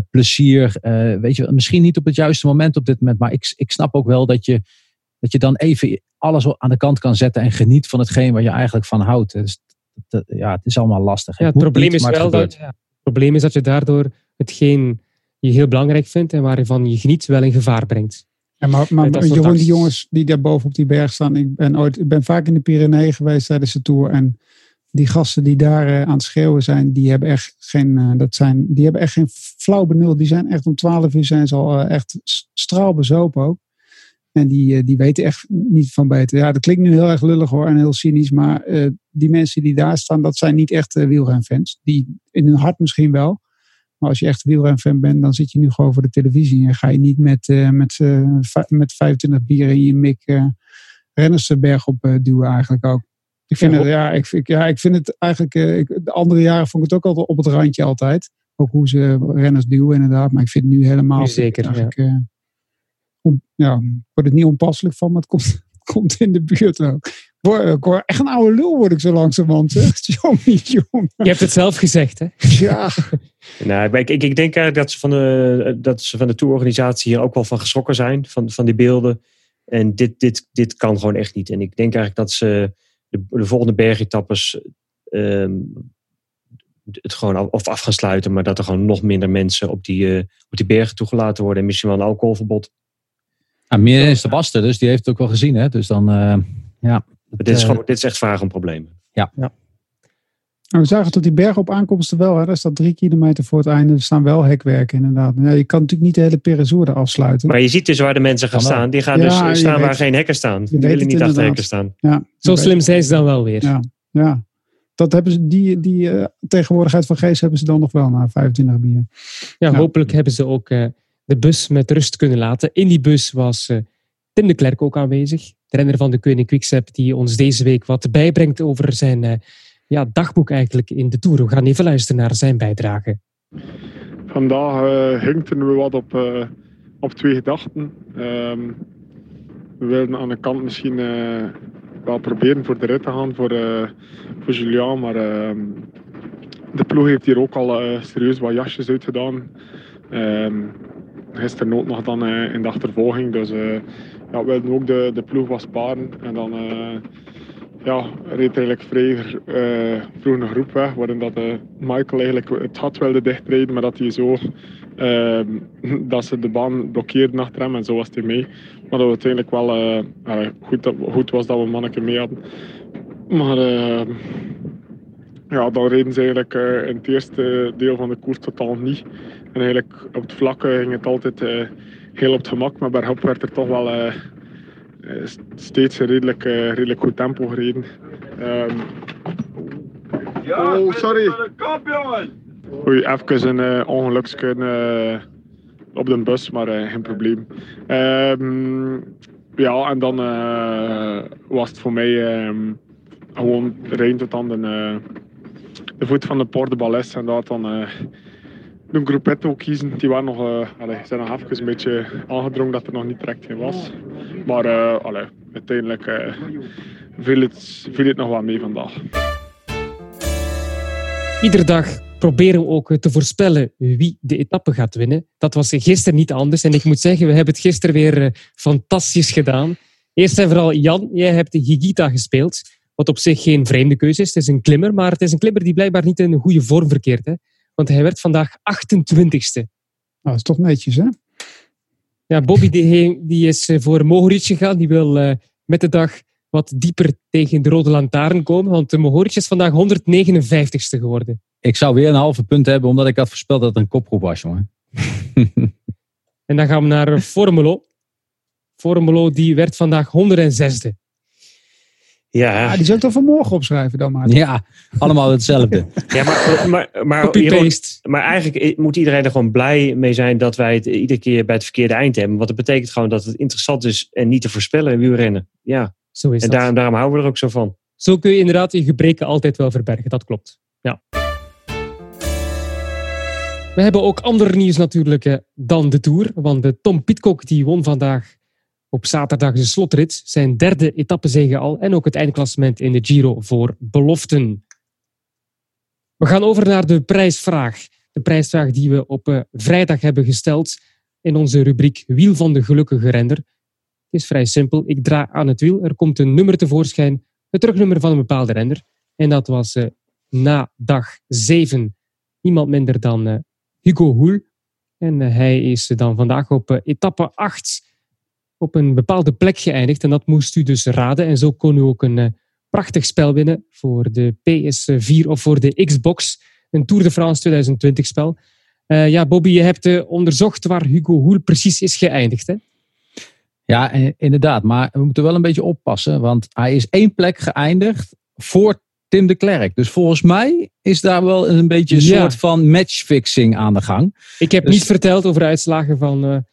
Speaker 7: plezier. weet je, misschien niet op het juiste moment op dit moment. Maar ik, ik snap ook wel dat je, dat je dan even alles aan de kant kan zetten. En geniet van hetgeen waar je eigenlijk van houdt. Dus ja, het is allemaal lastig.
Speaker 4: Ja, het, probleem is wel dat, ja, het probleem is dat je daardoor hetgeen je heel belangrijk vindt en waarvan je geniet wel in gevaar brengt.
Speaker 6: Ja, maar, maar Jeroen, die jongens die daar boven op die berg staan. Ik ben, ooit, ik ben vaak in de Pyreneeën geweest tijdens de tour. En die gasten die daar uh, aan het schreeuwen zijn, die hebben echt geen, uh, dat zijn, die hebben echt geen flauw benul. Die zijn echt om 12 uur zijn ze al uh, echt straalbezopen ook. En die, eh, die weten echt niet van beter. Ja, dat klinkt nu heel erg lullig hoor en heel cynisch. Maar uh, die mensen die daar staan, dat zijn niet echt uh, wielrenfans. Die in hun hart misschien wel. Maar als je echt wielrenfan bent, dan zit je nu gewoon voor de televisie. En ga je niet met, uh, met, met 25 bier in je mik renners de berg op duwen eigenlijk ook. Ik vind, het, ja, ik, ik, ja, ik vind het eigenlijk... Ik, de andere jaren vond ik het ook altijd op het randje altijd. Ook hoe ze renners duwen inderdaad. Maar ik vind het nu helemaal...
Speaker 4: zeker, ja
Speaker 6: ja, ik word het niet onpasselijk van, maar het komt, komt in de buurt ook. Ik word, echt een oude lul word ik zo langzamerhand. Jongen,
Speaker 4: jongen. Je hebt het zelf gezegd, hè?
Speaker 6: Ja.
Speaker 5: nou, ik, ik, ik denk eigenlijk dat ze van de, dat ze van de tourorganisatie hier ook wel van geschrokken zijn. Van, van die beelden. En dit, dit, dit kan gewoon echt niet. En ik denk eigenlijk dat ze de, de volgende bergetappes um, het gewoon of af gaan sluiten. Maar dat er gewoon nog minder mensen op die, uh, op die bergen toegelaten worden. En misschien wel een alcoholverbod.
Speaker 7: Ja, meer is de Basten, dus die heeft het ook wel gezien. Hè? Dus dan, uh, ja.
Speaker 5: dit, is uh, gewoon, dit is echt vraag om problemen.
Speaker 6: En we zagen tot die berg op aankomsten wel. Hè. Daar staat drie kilometer voor het einde. Er staan wel hekwerken inderdaad. Ja, je kan natuurlijk niet de hele Peressourde afsluiten.
Speaker 5: Maar je ziet dus waar de mensen gaan staan. Die gaan
Speaker 6: Ja,
Speaker 5: dus staan waar
Speaker 6: weet-
Speaker 5: geen hekken staan. Die
Speaker 6: weet
Speaker 5: willen niet achter
Speaker 6: inderdaad.
Speaker 5: hekken staan.
Speaker 6: ja,
Speaker 4: Zo slim zijn ze dan wel weer.
Speaker 6: Ja, ja. Dat hebben ze, die, die eh, tegenwoordigheid van geest hebben ze dan nog wel na 25 bier.
Speaker 4: Ja,
Speaker 6: Ja.
Speaker 4: hopelijk hebben ze ook eh, de bus met rust kunnen laten. In die bus was eh, Tim de Klerk ook aanwezig. Renner van de Koning Quickstep die ons deze week wat bijbrengt over zijn eh, ja, dagboek eigenlijk in de Tour. We gaan even luisteren naar zijn bijdrage.
Speaker 8: Vandaag eh hinkten we wat op, op twee gedachten. Ehm, we wilden aan de kant misschien wel proberen voor de rit te gaan voor, voor Julian, maar ehm, de ploeg heeft hier ook al serieus wat jasjes uitgedaan. Ehm gisteren ook nog dan eh, in de achtervolging, dus eh, ja, we wilden ook de, de ploeg wat sparen. En dan eh, ja, reed eigenlijk vrij vroeg een groep weg, waarin dat, Michael eigenlijk het gat wilde dichtrijden, maar dat hij zo ehm, dat ze de baan blokkeerden achter hem en zo was hij mee. Maar dat het uiteindelijk wel goed, goed was dat we manneke mee hadden. Maar ja, dan reden ze eigenlijk in het eerste deel van de koers totaal niet. En eigenlijk op het vlakke ging het altijd eh, heel op het gemak, maar bergop werd er toch wel eh, eh, steeds een redelijk, redelijk goed tempo gereden. Ehm, oh, sorry. Oei, even een eh, op de bus, maar geen probleem. Ehm, ja, en dan was het voor mij ehm, gewoon rijden tot aan de, de voet van de Port de Balès. En dat dan de groepetto kiezen. Die waren nog, allee, zijn nog een beetje aangedrongen dat er nog niet direct geen was. Maar eh, uiteindelijk eh, viel, het, het nog wel mee vandaag.
Speaker 4: Iedere dag proberen we ook te voorspellen wie de etappe gaat winnen. Dat was gisteren niet anders. En ik moet zeggen, we hebben het gisteren weer fantastisch gedaan. Eerst en vooral, Jan, jij hebt de Higita gespeeld. Wat op zich geen vreemde keuze is. Het is een klimmer, maar het is een klimmer die blijkbaar niet in een goede vorm verkeert. Hè? Want hij werd vandaag 28ste.
Speaker 6: Nou, dat is toch netjes, hè?
Speaker 4: Ja, Bobby die, die is eh, voor Mohoric gegaan. Die wil eh, met de dag wat dieper tegen de rode lantaarn komen. Want de Mohoric is vandaag 159ste geworden.
Speaker 7: Ik zou weer een halve punt hebben, omdat ik had voorspeld dat het een kopgroep was, jongen.
Speaker 4: En dan gaan we naar eh, Formelo. Formelo die werd vandaag 106e.
Speaker 5: Ja,
Speaker 6: Ah, die zou ik dan vanmorgen opschrijven dan maar.
Speaker 7: Ja, allemaal hetzelfde.
Speaker 5: ja maar, maar, maar, Jeroen,
Speaker 4: Copy-paste.
Speaker 5: maar eigenlijk moet iedereen er gewoon blij mee zijn dat wij het iedere keer bij het verkeerde eind hebben. Want dat betekent gewoon dat het interessant is en niet te voorspellen in wielrennen. Ja,
Speaker 4: Zo is
Speaker 5: en
Speaker 4: dat.
Speaker 5: daarom, daarom houden we er ook zo van.
Speaker 4: Zo kun je inderdaad je gebreken altijd wel verbergen. Dat klopt. Ja. We hebben ook ander nieuws natuurlijk eh, dan de Tour. Want de Tom Pitcock die won vandaag op zaterdag de slotrit. Zijn derde etappezege al. En ook het eindklassement in de Giro voor beloften. We gaan over naar de prijsvraag. De prijsvraag die we op eh, vrijdag hebben gesteld in onze rubriek Wiel van de Gelukkige Render. Het is vrij simpel. Ik draai aan het wiel. Er komt een nummer tevoorschijn. Het terugnummer van een bepaalde render. En dat was eh, na dag 7 niemand minder dan eh, Hugo Hoel. En hij is dan vandaag op etappe 8 op een bepaalde plek geëindigd. En dat moest u dus raden. En zo kon u ook een eh, prachtig spel winnen voor de PS4 of voor de Xbox. Een Tour de France 2020 spel. Eh, ja, Bobby, je hebt eh, onderzocht waar Hugo Hoel precies is geëindigd. Hè?
Speaker 7: Ja, inderdaad. Maar we moeten wel een beetje oppassen. Want hij is één plek geëindigd voor Tim de Klerk. Dus volgens mij is daar wel een beetje een
Speaker 4: Ja.
Speaker 7: soort van matchfixing aan de gang.
Speaker 4: Ik heb
Speaker 7: Dus-
Speaker 4: niet verteld over uitslagen van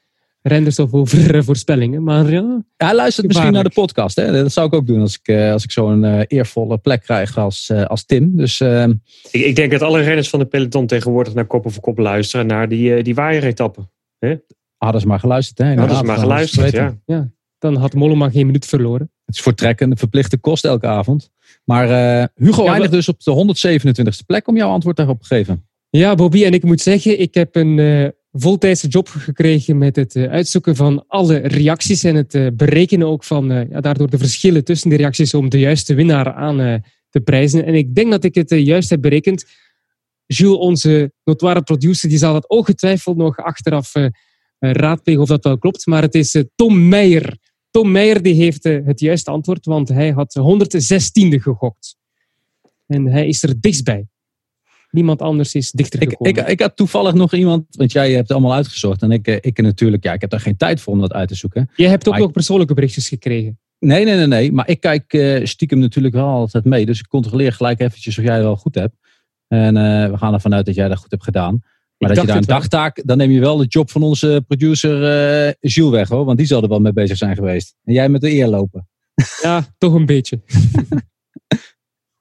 Speaker 4: renders of over eh, voorspellingen. Maar ja,
Speaker 7: Hij luistert misschien naar de podcast. Hè? Dat zou ik ook doen als ik, eh, als ik zo'n eh, eervolle plek krijg als, eh, als Tim. Dus eh,
Speaker 5: Ik, ik denk dat alle renners van de peloton tegenwoordig naar kop over kop luisteren. Naar die, die waaieretappen.
Speaker 7: hadden ze maar geluisterd. Hè?
Speaker 5: Hadden ze maar geluisterd,
Speaker 7: weten.
Speaker 5: ja.
Speaker 4: dan had Mollema geen minuut verloren.
Speaker 7: Het is voor trekken een verplichte kost elke avond. Maar eh, Hugo
Speaker 4: Ja,
Speaker 7: eindigt dus op de 127ste plek om jouw antwoord daarop te geven.
Speaker 4: Ja, Bobby, en ik moet zeggen, ik heb een eh, voltijdse job gekregen met het eh, uitzoeken van alle reacties en het eh, berekenen ook van eh, ja, daardoor de verschillen tussen de reacties om de juiste winnaar aan te prijzen. En ik denk dat ik het juist heb berekend. Jules, onze notoire producer, die zal dat ongetwijfeld nog achteraf raadplegen of dat wel klopt. Maar het is Tom Meijer. Tom Meijer die heeft het juiste antwoord, want hij had 116e gegokt. En hij is er dichtstbij. Niemand anders is dichter
Speaker 7: Ik,
Speaker 4: gekomen.
Speaker 7: ik, ik had toevallig nog iemand, want jij hebt het allemaal uitgezocht. En ik, eh, ik natuurlijk, ja, ik heb daar geen tijd voor om dat uit te zoeken.
Speaker 4: Jij hebt ook
Speaker 7: ik-
Speaker 4: nog persoonlijke berichtjes gekregen.
Speaker 7: Nee, nee, nee, nee. Maar ik kijk eh, stiekem natuurlijk wel altijd mee. Dus ik controleer gelijk eventjes of jij het wel goed hebt. En eh, we gaan ervan uit dat jij dat goed hebt gedaan. Maar dat je daar een dagtaak, dan neem je wel de job van onze producer eh Jules weg hoor. Want die zal er wel mee bezig zijn geweest. En jij met de eer lopen.
Speaker 4: Ja, toch een beetje.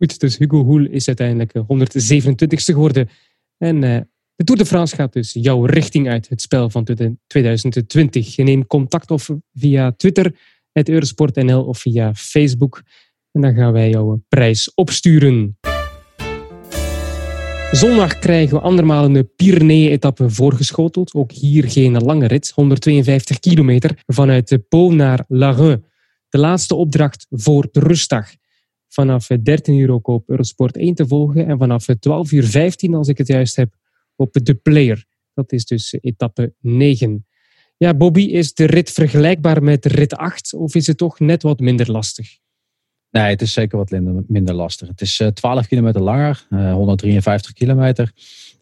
Speaker 4: Dus Hugo Hoel is uiteindelijk eh, 127ste geworden. En eh, de Tour de France gaat dus jouw richting uit, het spel van 2020. Je neemt contact of via Twitter, het Eurosport.nl of via Facebook. En dan gaan wij jouw prijs opsturen. Zondag krijgen we andermaal een Pyrenee-etappe voorgeschoteld. Ook hier geen lange rit, 152 kilometer vanuit de Po naar Lareux. De laatste opdracht voor de rustdag. Vanaf 13 uur ook op Eurosport 1 te volgen. En vanaf 12 uur 15, als ik het juist heb, op de Player. Dat is dus etappe 9. Ja, Bobby, is de rit vergelijkbaar met rit 8 of is het toch net wat minder lastig?
Speaker 7: Nee, het is zeker wat minder, lastig. Het is eh, 12 kilometer langer, eh, 153 kilometer.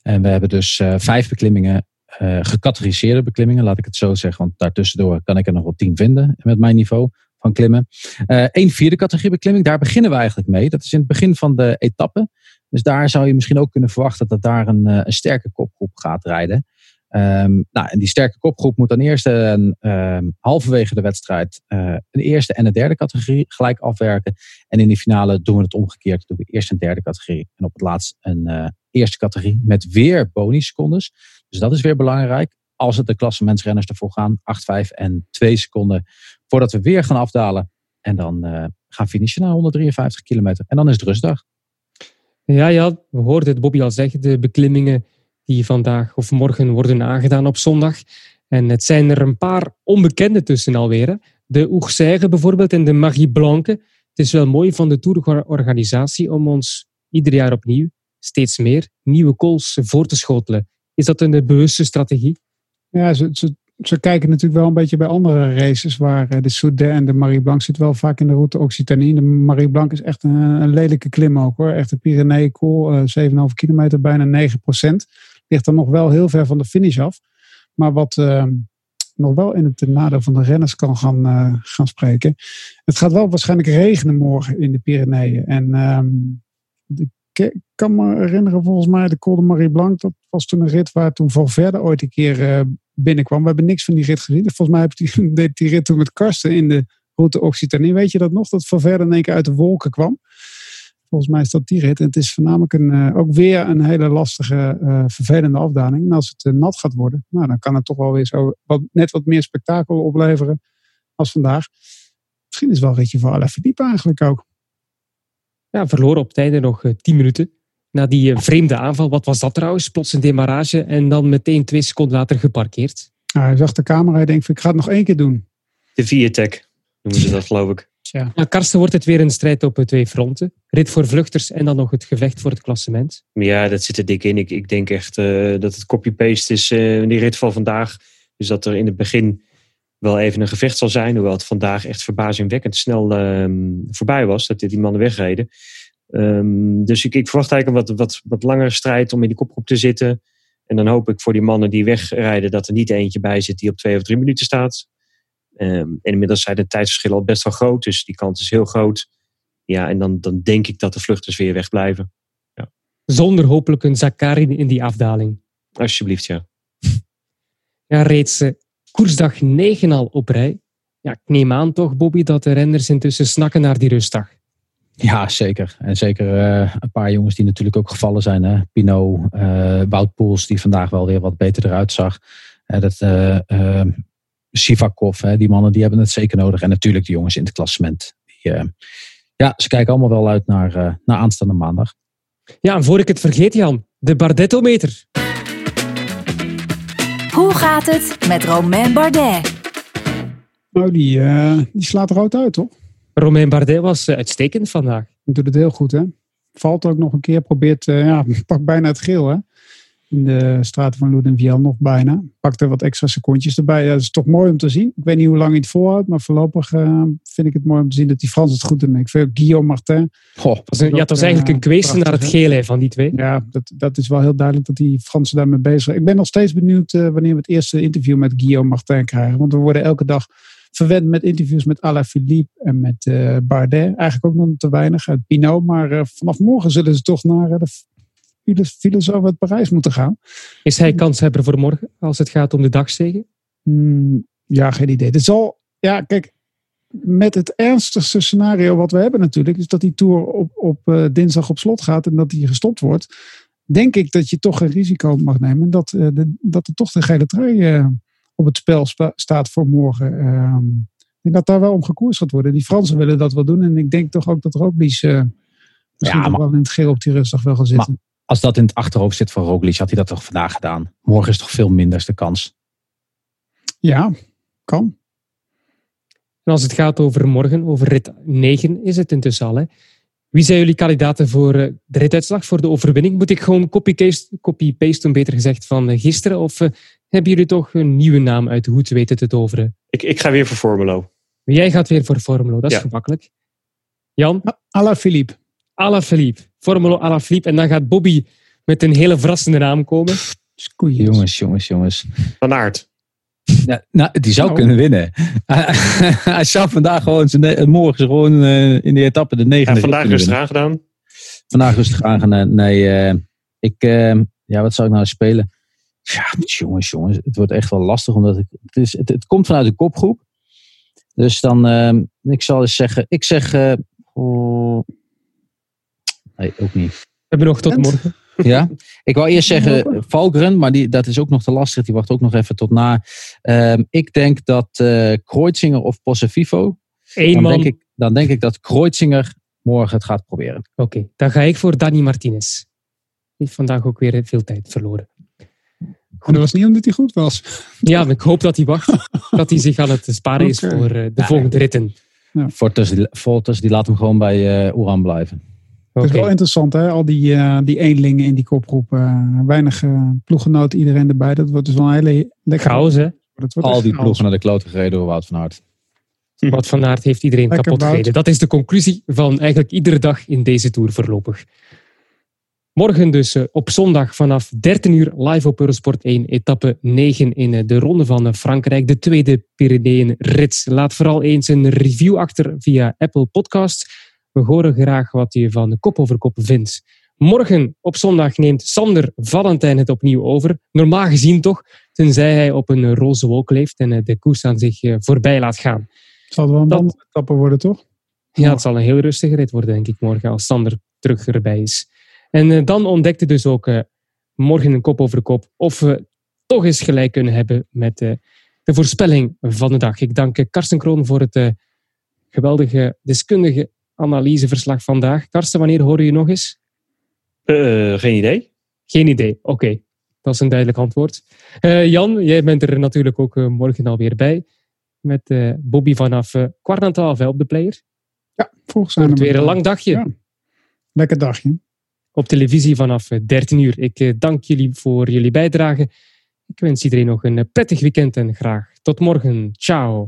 Speaker 7: En we hebben dus eh, vijf beklimmingen, eh gecategoriseerde beklimmingen, laat ik het zo zeggen. Want daartussendoor kan ik er nog wel tien vinden met mijn niveau van klimmen. Eén vierde categorie beklimming, daar beginnen we eigenlijk mee. Dat is in het begin van de etappe. Dus daar zou je misschien ook kunnen verwachten dat daar een, eh, een sterke kopgroep gaat rijden. Ehm, nou, en die sterke kopgroep moet dan eerst een, ehm, halverwege de wedstrijd eh, een eerste en een derde categorie gelijk afwerken. En in de finale doen we het omgekeerd. Doen we eerst een derde categorie en op het laatst een eh, eerste categorie met weer bonussecondes. Dus dat is weer belangrijk. Als het de klassementsrenners ervoor gaan, 8, 5 en 2 seconden voordat we weer gaan afdalen. En dan eh, gaan finishen naar 153 kilometer. En dan is het rustdag.
Speaker 4: Ja, ja, we hoorden het Bobby al zeggen. De beklimmingen die vandaag of morgen worden aangedaan op zondag. En het zijn er een paar onbekende tussen alweer. De Oerseigen bijvoorbeeld en de Marie Blanque. Het is wel mooi van de Tourorganisatie om ons ieder jaar opnieuw steeds meer nieuwe calls voor te schotelen. Is dat een bewuste strategie?
Speaker 6: Ja, ze, ze, ze kijken natuurlijk wel een beetje bij andere races waar eh, de Soudet en de Marie Blanc zit wel vaak in de route Occitanie. De Marie Blanc is echt een, een lelijke klim ook hoor. Echt de Pyrenee Cool, eh 7,5 kilometer, bijna 9 procent. Ligt er nog wel heel ver van de finish af. Maar wat eh, nog wel in het nadeel van de renners kan gaan, eh, gaan spreken. Het gaat wel waarschijnlijk regenen morgen in de Pyreneeën. En ehm, de- ik kan me herinneren, volgens mij, de Col de Marie Blanc. Dat was toen een rit waar toen Valverde ooit een keer eh, binnenkwam. We hebben niks van die rit gezien. Volgens mij heb die, deed die rit toen met Karsten in de route Occitanie. Weet je dat nog? Dat Valverde in één keer uit de wolken kwam. Volgens mij is dat die rit. En het is voornamelijk een, eh, ook weer een hele lastige, eh, vervelende afdaling. En als het nat gaat worden, nou, dan kan het toch wel weer zo wat, net wat meer spektakel opleveren als vandaag. Misschien is het wel een ritje voor Alaphilippe eigenlijk ook.
Speaker 4: Ja, verloren op tijden nog eh, 10 minuten. Na die eh, vreemde aanval, wat was dat trouwens? Plots een demarrage en dan meteen twee seconden later geparkeerd.
Speaker 6: Hij zag de camera en denkt, ik ga het nog één keer doen.
Speaker 5: De V-attack noemen ze dat, geloof ik.
Speaker 4: Ja, Karsten wordt het weer een strijd op eh, twee fronten. Rit voor vluchters en dan nog het gevecht voor het klassement.
Speaker 5: Maar ja, dat zit er dik in. Ik, ik denk echt eh, dat het copy-paste is eh, in die rit van vandaag. Dus dat er in het begin wel even een gevecht zal zijn. Hoewel het vandaag echt verbazingwekkend snel ehm, voorbij was. Dat die mannen wegreden. Ehm, dus ik, ik verwacht eigenlijk een wat, wat, wat langere strijd om in die kopgroep te zitten. En dan hoop ik voor die mannen die wegrijden dat er niet eentje bij zit die op twee of drie minuten staat. Ehm, en inmiddels zijn de tijdsverschillen al best wel groot. Dus die kans is heel groot. Ja, en dan, dan denk ik dat de vluchters weer wegblijven.
Speaker 4: Zonder hopelijk een Zakari in die afdaling.
Speaker 5: Alsjeblieft, ja.
Speaker 4: Ja, reeds eh, koersdag 9 al op rij. Ja, ik neem aan toch, Bobby, dat de renners intussen snakken naar die rustdag.
Speaker 7: Ja, zeker. En zeker eh, een paar jongens die natuurlijk ook gevallen zijn. Hè? Pinot, eh Wout Poels, die vandaag wel weer wat beter eruit zag. Eh, dat, eh, eh, Sivakov, hè? die mannen die hebben het zeker nodig. En natuurlijk de jongens in het klassement. Die, eh, ja, ze kijken allemaal wel uit naar, eh, naar aanstaande maandag.
Speaker 4: Ja, en voor ik het vergeet, Jan, de Bardettometer.
Speaker 3: Hoe gaat het met Romain Bardet?
Speaker 6: Nou, die, eh, die slaat rood uit, toch?
Speaker 4: Romain Bardet was eh, uitstekend vandaag.
Speaker 6: Doet het heel goed, hè? Valt ook nog een keer, probeert, eh, ja, pakt bijna het geel, hè? in de straten van Loudenviel nog bijna. Pakte wat extra secondjes erbij. Ja, dat is toch mooi om te zien. Ik weet niet hoe lang hij het volhoudt, maar voorlopig uh, vind ik het mooi om te zien dat die Frans het goed doen. Ik vind Guillaume Martin.
Speaker 4: Goh, was een, ja, was eigenlijk een kwees naar het gele van die twee.
Speaker 6: Ja, dat, dat is wel heel duidelijk dat die Fransen daarmee bezig zijn. Ik ben nog steeds benieuwd uh, wanneer we het eerste interview met Guillaume Martin krijgen. Want we worden elke dag verwend met interviews met Alaphilippe en met uh, Bardet. Eigenlijk ook nog te weinig uit Pinot. Maar vanaf morgen zullen ze toch naar de filosoof uit Parijs moeten gaan.
Speaker 4: Is hij kanshebber voor morgen als het gaat om de dagzegen?
Speaker 6: Hmm, ja, geen idee. Het zal, ja, kijk, met het ernstigste scenario wat we hebben natuurlijk, is dat die tour op, op uh, dinsdag op slot gaat en dat die gestopt wordt. Denk ik dat je toch een risico mag nemen dat, uh, de, dat er toch de gele trui uh, op het spel spa staat voor morgen. Ehm, ik denk dat daar wel om gekoerst gaat worden. Die Fransen willen dat wel doen en ik denk toch ook dat Roglic misschien ja, maar, wel in het geel op die rustdag wel gaan zitten.
Speaker 7: Maar, als dat in het achterhoofd zit van Roglic, had hij dat toch vandaag gedaan. Morgen is toch veel minder de kans.
Speaker 6: Ja, kan.
Speaker 4: En als het gaat over morgen, over rit 9 is het intussen al. Hè? Wie zijn jullie kandidaten voor eh, de rituitslag, voor de overwinning? Moet ik gewoon copy-paste, copy beter gezegd, van eh, gisteren? Of hebben jullie toch een nieuwe naam uit de hoed weten te toveren?
Speaker 5: Ik, ik ga weer voor Formulo.
Speaker 4: Jij gaat weer voor Formulo, dat is ja. gemakkelijk. Jan?
Speaker 6: Ala Philippe.
Speaker 4: Ala Philippe. Formule Ala Philippe. En dan gaat Bobby met een hele verrassende naam komen.
Speaker 7: Jongens, jongens, jongens.
Speaker 5: Van Aert.
Speaker 7: Ja, nou, die zou oh. kunnen winnen. Hij zou vandaag gewoon, morgen gewoon uh, in de etappe de negende.
Speaker 5: Ja, vandaag rustig aangedaan.
Speaker 7: Vandaag rustig aangedaan. Nee, uh, ik, uh, ja, wat zou ik nou spelen? Ja, jongens, jongens. Het wordt echt wel lastig, omdat ik, het, is, het, het komt vanuit de kopgroep. Dus dan, ik zal eens zeggen, ik zeg, oh, Nee, ook niet. We
Speaker 4: hebben nog tot morgen.
Speaker 7: Ja, ik wou eerst zeggen Valgren, maar die, dat is ook nog te lastig. Die wacht ook nog even tot na. Um, ik denk dat uh, Kreuzinger of Possevivo.
Speaker 4: Eén
Speaker 7: dan
Speaker 4: man.
Speaker 7: Denk ik, dan denk ik dat Kreuzinger morgen het gaat proberen.
Speaker 4: Oké, okay, dan ga ik voor Danny Martinez. Die heeft vandaag ook weer veel tijd verloren.
Speaker 6: Goed. Dat was niet omdat hij goed was.
Speaker 4: Ja, ik hoop dat hij wacht. dat hij zich aan het sparen is okay. voor uh, de ja, volgende ritten.
Speaker 7: Ja. Fortes, Fortes, die laat hem gewoon bij uh, Oeran blijven.
Speaker 6: Het is wel interessant, hè? al die, uh, die eenlingen in die kopgroep. Uh, weinig uh, ploeggenoten, iedereen erbij. Dat wordt dus wel een hele lekker.
Speaker 4: Chaos, hè?
Speaker 7: Al die ploegen naar de klote gereden door Wout van Aert.
Speaker 4: Wout van Aert heeft iedereen lekker kapot gereden. Dat is de conclusie van eigenlijk iedere dag in deze Tour voorlopig. Morgen dus op zondag vanaf 13 uur live op Eurosport 1, etappe 9 in de ronde van Frankrijk, de tweede Pyreneeën-rit. Laat vooral eens een review achter via Apple Podcasts. We horen graag wat je van de kop over kop vindt. Morgen op zondag neemt Sander Valentijn het opnieuw over. Normaal gezien toch, tenzij hij op een roze wolk leeft en de koers aan zich voorbij laat gaan.
Speaker 6: Het zal wel een dat... etappe worden, toch?
Speaker 4: Ja, het zal een heel rustige rit worden, denk ik, morgen, als Sander terug erbij is. En dan ontdekte dus ook morgen een kop over kop of we toch eens gelijk kunnen hebben met de voorspelling van de dag. Ik dank Karsten Kroon voor het geweldige deskundige analyseverslag vandaag. Karsten, wanneer hoor je nog eens?
Speaker 5: Uh, geen idee.
Speaker 4: Geen idee, oké. Okay. Dat is een duidelijk antwoord. Uh, Jan, jij bent er natuurlijk ook uh, morgen alweer bij. Met Bobby vanaf kwart aan twaalf op de player.
Speaker 6: Ja, volgens
Speaker 4: mij. weer een lang dagje. Ja.
Speaker 6: Lekker dagje.
Speaker 4: Op televisie vanaf 13 uur. Ik dank jullie voor jullie bijdrage. Ik wens iedereen nog een prettig weekend en graag tot morgen. Ciao.